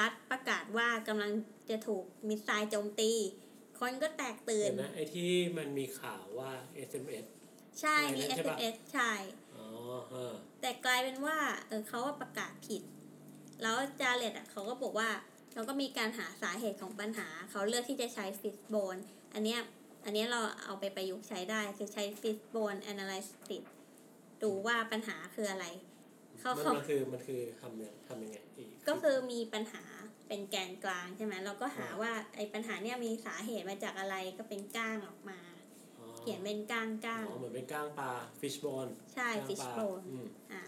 รัฐประกาศว่ากำลังจะถูก missile โจมตี คนก็แตกตื่นเห็นนะไอ้ที่มันมีข่าวว่า SMS ใช่มีใช่ปะ SMS ใช่อ๋อเออ แต่กลายเป็นว่า เออเขาว่าประกาศผิด แล้ว Jared อะเขาก็บอกว่าเราก็มีการหาสาเหตุของปัญหา เขาเลือกที่จะใช้ฟิสโบนอันเนี้ยอันเนี้ยเราเอาไปประยุกต์ใช้ได้คือใช้ fishbone analysis ดูว่าปัญหาคืออะไรเขามันเขามันคือมันคือทำยังทำยังไงอีกก็คือมีปัญหาเป็นแกนกลางใช่ไหมเราก็หาว่าไอ้ปัญหาเนี้ยมีสาเหตุมาจากอะไรก็เป็นก้างออกมาอ๋อ เขียนเป็นก้างก้างอ๋อเหมือนเป็นก้างปลา fish bone ใช่ก้างฟิชปลาโบนอืมอะ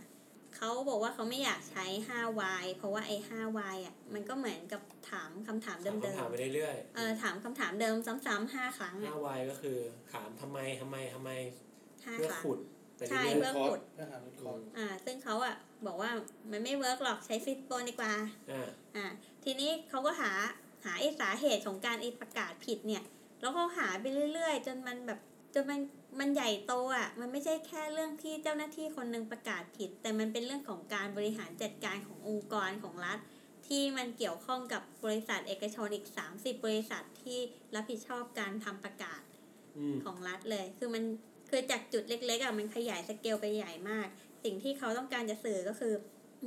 เขาบอกว่าเขาไม่อยากใช้ 5y เพราะว่าไอ้ 5y อะมันก็เหมือนกับถามคำถามเดิถามมคำถามไปเรื่อยๆ เออถามคำถามเดิมซ้ำๆห้าครั้งๆอะ5 y ก็คือถามทำไมทำไมทำไมห้าเพื่อครั้งขุดไปใช่เรื่อยเพื่อขุดเพื่อหาวิเคๆราะอืห์มอ่า ซึ่งเขาอะบอกว่ามันไม่เวิร์กหรอกใช้ฟิตโบนดีกว่าอ่า อ่า ทีนี้เขาก็หาหาไอ้สาเหตุของการไอ้ประกาศผิดเนี่ย แล้วเขาหาไปเรื่อยๆ จนมันแบบ จนมันมันใหญ่โตอะ มันไม่ใช่แค่เรื่องที่เจ้าหน้าที่คนหนึงประกาศผิด แต่มันเป็นเรื่องของการบริหารจัดการขององค์กรของรัฐ ที่มันเกี่ยวข้องกับบริษัทเอกชนอีก 30 บริษัทที่รับผิดชอบการทำประกาศอืมของรัฐเลย คือมันคือจากจุดเล็กๆอะมันขยายสเกลไปใหญ่มาก สิ่งที่เขาต้องการจะสื่อก็คือ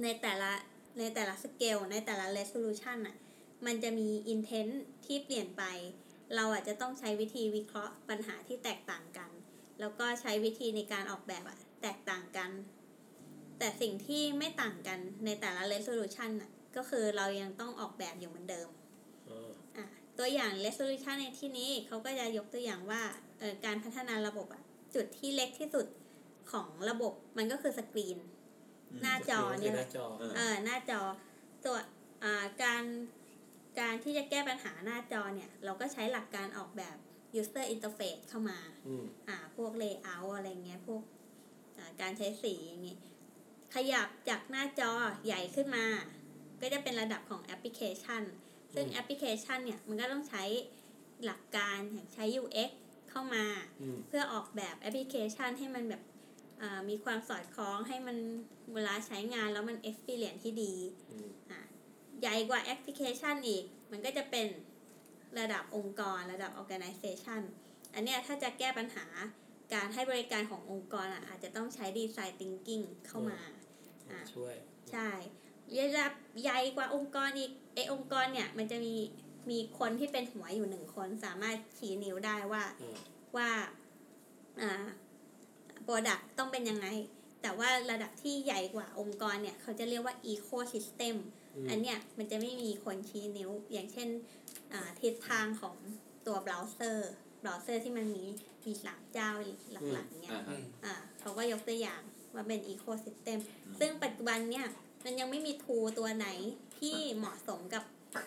ในแต่ละในแต่ละสเกลในแต่ละ resolution อะ มันจะมี intent ที่เปลี่ยนไป เราอาจจะต้องใช้วิธีวิเคราะห์ปัญหาที่แตกต่างกัน แล้วก็ใช้วิธีในการออกแบบอะแตกต่างกัน แต่สิ่งที่ไม่ต่างกันในแต่ละ resolution น่ะก็คือเรายังต้องออกแบบอยู่เหมือนเดิมอ๋ออะตัวอย่าง resolution ในที่นี้เขาก็จะยกตัวอย่างว่าเอ่อการพัฒนาระบบอะจุดที่เล็กที่สุดของระบบมันก็คือสกรีน หน้าจอคืเนี่ยหแหน้าละจอเออเออหน้าจอตัวอ่าการ การที่จะแก้ปัญหาหน้าจอเนี่ย เราก็ใช้หลักการออกแบบ user interface เข้ามาอืมอ่าพวก layout อะไรเงี้ยพวกอ่าการใช้สีอย่างงี้ขยับจากหน้าจอใหญ่ขึ้นมา ก็จะเป็นระดับของแอปพลิเคชัน ซึ่งอืมแอปพลิเคชันเนี่ยมันก็ต้องใช้หลักการอย่างใช้ UX เข้ามาอืมเพื่อออกแบบแอปพลิเคชันให้มันแบบอ่ามีความสอดคล้องให้มันเวลาใช้งานแล้วมัน experience ที่ดีอืมอะ ใหญ่กว่าแอปพลิเคชันอีก มันก็จะเป็นระดับองค์กรระดับ organization อันเนี้ยถ้าจะแก้ปัญหาการให้บริการขององค์กรอะอาจจะต้องใช้ design thinking เข้ามาอะช่วย ใช่ระดับใหญ่กว่าองค์กรอีกไอองค์กรเนี่ยมันจะมีมีคนที่เป็นหัวอยู่หนึ่งคนสามารถชี้นิ้วได้ว่าอ่าว่าอ่า product ต้องเป็นยังไง แต่ว่าระดับที่ใหญ่กว่าองค์กรเนี่ย เขาจะเรียกว่า ecosystem อืม อันเนี้ยมันจะไม่มีคนชี้นิ้ว อย่างเช่นอ่าทิศทางของตัวเบราว์เซอร์เบราว์เซอร์ที่มันมีมีสามเจ้าหลักๆเนี่ยอ่าฮะอ่าเขาก็ยกตัวอย่างว่าเป็น ecosystem ซึ่งปัจจุบันเนี่ยมันยังไม่มีทูตัวไหนที่เหมาะสมกับ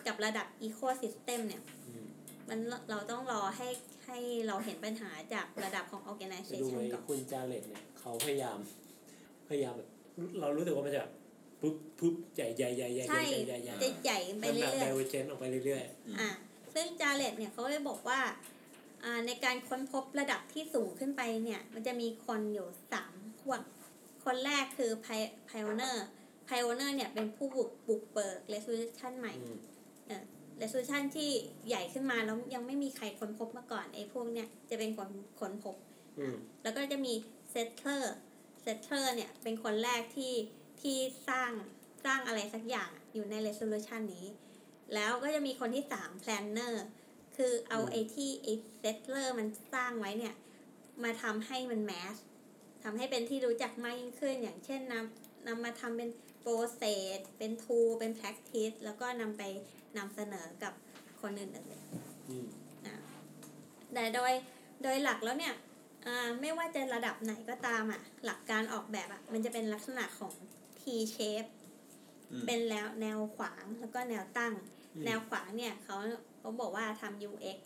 กับระดับ ecosystem เนี่ยอืมมันเราต้องรอให้ให้เราเห็นปัญหาจากระดับของไปดู organization ไอ้ก่อนคุณจาเลตเนี่ยเขาพยายาม พยายามแบบเรารู้สึกว่ามันจะแบบ ปุ๊บปุ๊บใหญ่ใหญ่ใหญ่ใหญ่ใหใช่ญ่ใหญ่ใหญ่ใหญ่จะใหญ่ไปมันแบบเรื่อยไดเวอร์เจนออกไปเรื่อยๆอ่าซึ่งจาเลตเนี่ยเขาได้บอกว่าอ่าในการค้นพบระดับที่สูงขึ้นไปเนี่ย มันจะมีคนอยู่สามพวก คนแรกคือ pi- pioneer pioneer เนี่ยเป็นผู้บุกบุกเบิก resolution ใหม่ๆอืม resolution ที่ใหญ่ขึ้นมาแล้วยังไม่มีใครค้นพบมาก่อนไอ้พวกเนี้ยจะเป็นคนค้นพบอืมแล้วก็จะมี settler settler เนี่ยเป็นคนแรกที่ ที่สร้างสร้างอะไรสักอย่างอยู่ใน resolution นี้ แล้วก็จะมีคนที่สาม planner คือเอาอืมไอ้ที่ไอ้ settler มันสร้างไว้เนี่ย มาทำให้มัน mass ทำให้เป็นที่รู้จักมากยิ่งขึ้น อย่างเช่นนำนำมาทำเป็น process เป็น tool เป็น practice แล้วก็นำไปนำเสนอกับคนอื่นๆอืมแต่โดยโดยหลักแล้วเนี่ยอ่าไม่ว่าจะระดับไหนก็ตามอะ หลักการออกแบบอะ มันจะเป็นลักษณะของ T shape อืมเป็นแล้วแนวขวางแล้วก็แนวตั้งอืมแนวขวางเนี่ยเขาเขาบอกว่าทำ UX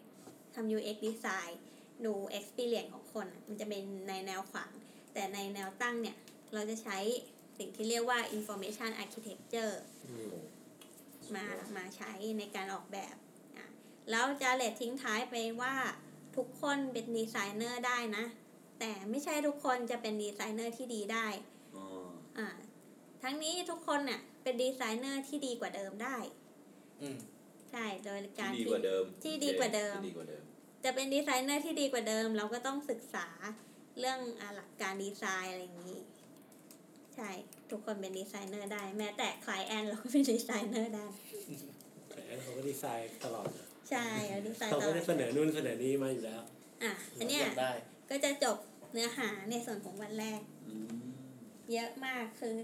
ททำ UX design ดู experience ของคนอะมันจะเป็นในแนวขวาง แต่ในแนวตั้งเนี่ย เราจะใช้สิ่งที่เรียกว่า information architecture อืมมามาใช้ในการออกแบบอะแล้วจะเลททิ้งท้ายไปว่าทุกคนเป็นดีไซเนอร์ได้นะ แต่ไม่ใช่ทุกคนจะเป็นดีไซเนอร์ที่ดีได้อ๋ออ่า ทั้งนี้ทุกคนเนี่ยเป็นดีไซเนอร์ที่ดีกว่าเดิมได้ อืมใช่โดยที่การดีกว่าเดิมที่ดีกว่าเดิม ที่ดีกว่าเดิม จะเป็นดีไซเนอร์ที่ดีกว่าเดิม เราก็ต้องศึกษาเรื่องอ่าหลักการดีไซน์อะไรอย่างนี้ ใช่ ทุกคนเป็นดีไซเนอร์ได้ แม้แต่ client เราก็เป็นดีไซเนอร์ได้ แต่เขาก็ดีไซน์ตลอดนะใช่เราดีไซน์เขาตลก็อได้ดเสนอนู่นเสนอนี่มาอยู่แล้วอะอันเนี้ยอยากได้ก็จะจบเนื้อหาในส่วนของวันแรก อืมเยอะมากคือ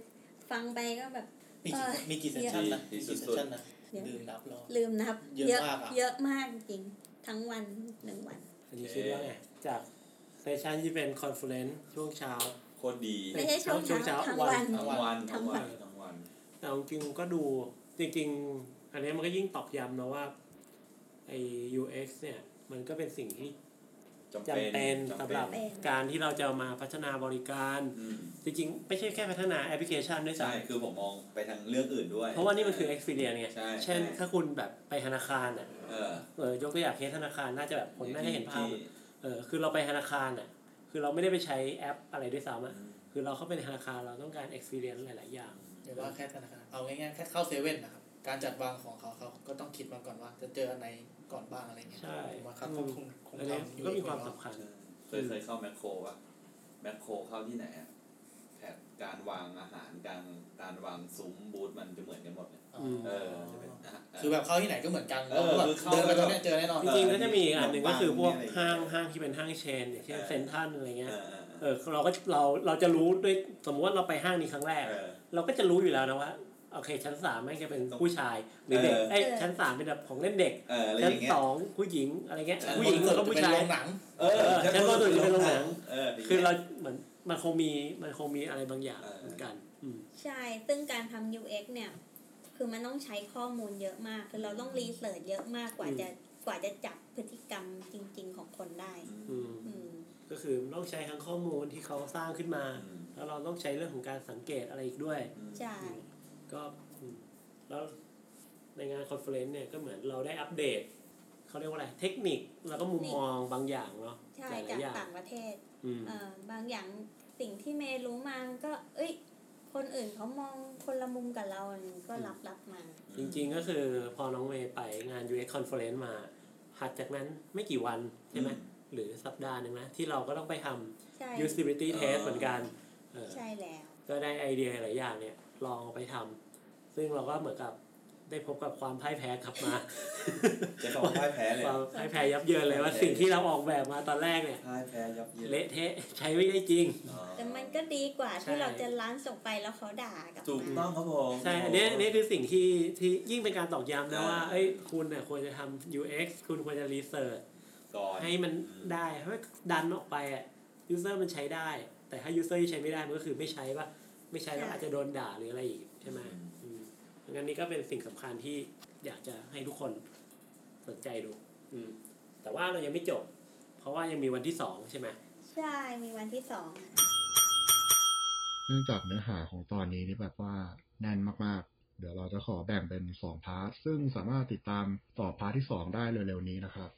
ฟังไปก็แบบมีกี่เออมีกี่เซสชั่นนะที่มีสุกี่ดเซสชั่นนะเยอะลืมนับรอบลืมนับ เยอะมากอะเยอะมากจริงทั้งวันหนึ่งวันอันนี้คิดว่าไงจากเซสชันที่เป็นคอนเฟอเรนซ์ช่วงเช้าโคตรดีไม่ใช่ช่วงช่วงเช้าเช้าทั้งวัวันนทั้งวันทั้ทั้งงวัวันนทั้งวันแต่จริงๆก็ดูจริง ๆ อันนี้มันก็ยิ่งตอกย้ำนะว่าไอ้ UX เนี่ย มันก็เป็นสิ่งที่ จำจำเป็นจำสำหรับจำเป็นการที่เราจะมาพัฒนาบริการอืมจริงๆ ไม่ใช่แค่พัฒนาแอปพลิเคชันด้วยใช่ซ้ำคือผมมองไปทางเรื่องอื่นด้วย เพราะว่านี่มันคือ experience ไงใช่เช่นใช่ถ้าคุณแบบไปธนาคารอะเออเออยกตัวอย่างเคสธนาคารน่าจะแบบคนน่าจะเห็นภาพที่เออคือเราไปธนาคารอะคือเราไม่ได้ไปใช้แอปอะไรด้วยซ้ำอะคือเราเข้าไปในธนาคารเราต้องการ experience หลาย ๆ อย่างเดี๋ยวว่าแค่ธนาคารเอาง่ายๆแค่เข้าเซเว่นนะครับ การจัดวางของเขาเขาก็ต้องคิดมาก่อนว่า จะเจออันไหนก่อนบ้างอะไรเงี้ยใช่ผมว่าครับคงคงคงอันนี้ทำอยู่ก็มีความสำคัญเคยเคยเข้าแมคโครปะแมคโครเข้าที่ไหนอะแผนการวางอาหารการการวางซุ้มบูธมันจะเหมือนกันหมดเลยอ๋อเออจะเป็นอะคือแบบเข้าที่ไหนก็เหมือนกันเออแบบคือเข้าเดินไปตรงเนี้ยเจอแน่นอนจริงๆก็จะมีอีกอันหนึ่งก็คือพวกอะไรอย่างเงี้ยห้างห้างที่เป็นห้างเชนอย่างเช่นเออเซนทันอะไรเอเงี้ยอเออเออเราก็เราเราจะรู้ด้วยสมมติว่าเราไปห้างนี้ครั้งแรกเออเราก็จะรู้อยู่แล้วนะว่า โอเค ชั้นสามแม่งจะเป็นผู้ชายหรือเด็กเออไอ้ยชั้นสามเป็นแบบของเล่นเด็กเอออะไรอชั้นย่างเงี้ยสองผู้หญิงอะไรเงี้ยชั้นผู้หญิงสุดก็จะผู้เป็นชายโรงหนังเออเออชั้นบนสุดจะเป็นโรงหนังเออคือเราเหมือนมันคงมีมันคงมีอะไรบางอย่างเออเหมือนกันอืมใช่ซึ่งการทำ UX เนี่ย คือมันต้องใช้ข้อมูลเยอะมาก คือเราต้องรีเสิร์ชเยอะมากกว่าจะกว่าจะจับพฤติกรรมจริง ๆ ของคนได้อืมอืมก็คือต้องใช้ทั้งข้อมูลที่เขาสร้างขึ้นมาอืมแล้วเราต้องใช้เรื่องของการสังเกตอะไรอีกด้วย ใช่ ก็อืมแล้วในงานคอนเฟอเรนซ์เนี่ยก็เหมือนเราได้อัปเดตเขาเรียกว่าอะไรเทคนิคแล้วก็มุมมองบางอย่างเนาะใช่หลายจากๆอย่างต่างประเทศอืมเอ่อบางอย่างสิ่งที่เมย์รู้มาก็ เอ้ย คนอื่นเขามองคนละมุมกับเราก็รับรับมา จริงๆก็คือพอน้องเมย์ไปงาน UX Conference มาถัดจากนั้นไม่กี่วันใช่ไหมอืมหรือสัปดาห์หนึ่งนะ ที่เราก็ต้องไปทใช่ำ usability อ๋อ test เหมือนกันเออใช่แล้ว ก็ได้ไอเดียหลายอย่างเนี่ย ลองเอาไปทำ ซึ่งเราก็เหมือนกับได้พบกับความพ่ายแพ้กลับมาจะคำว่าพ่ายแพ้เลยความพ่ายแพ้ยับเยินเลยว่าสิ่งที่เราออกแบบมาตอนแรกเนี่ยพ่ายแพ้ยับเยินเละเทะใช้ไม่ได้จริงอ๋อแต่มันก็ดีกว่าใช่ที่เราจะล้านส่งไปแล้วเขาด่ากลับถูกมาต้องครับผมใช่อันเนี้ยอันเนี้ยคือสิ่งที่ที่ยิ่งเป็นการตอกย้ำนะอ่าว่าเอ้ยคุณเนี่ยควรจะทำ UX คุณควรจะ research ก่อนให้มันได้เพราะดันออกไปอะ user มันใช้ได้ แต่ถ้า user ที่ใช้ไม่ได้มันก็คือไม่ใช้ป่ะไม่ใช้แล้วอาจจะโดนด่าหรืออะไรอีกใช่ไหมอืม งั้นนี่ก็เป็นสิ่งสำคัญที่อยากจะให้ทุกคนสนใจดู อืม แต่ว่าเรายังไม่จบ เพราะว่ายังมีวันที่สองใช่ไหมใช่มีวันที่สองอะเนื่องจากเนื้อหาของตอนนี้นี่แบบว่าแน่นมากๆ เดี๋ยวเราจะขอแบ่งเป็นสอง part ซึ่งสามารถติดตามต่อ part ที่สองได้เร็วๆนี้นะครับ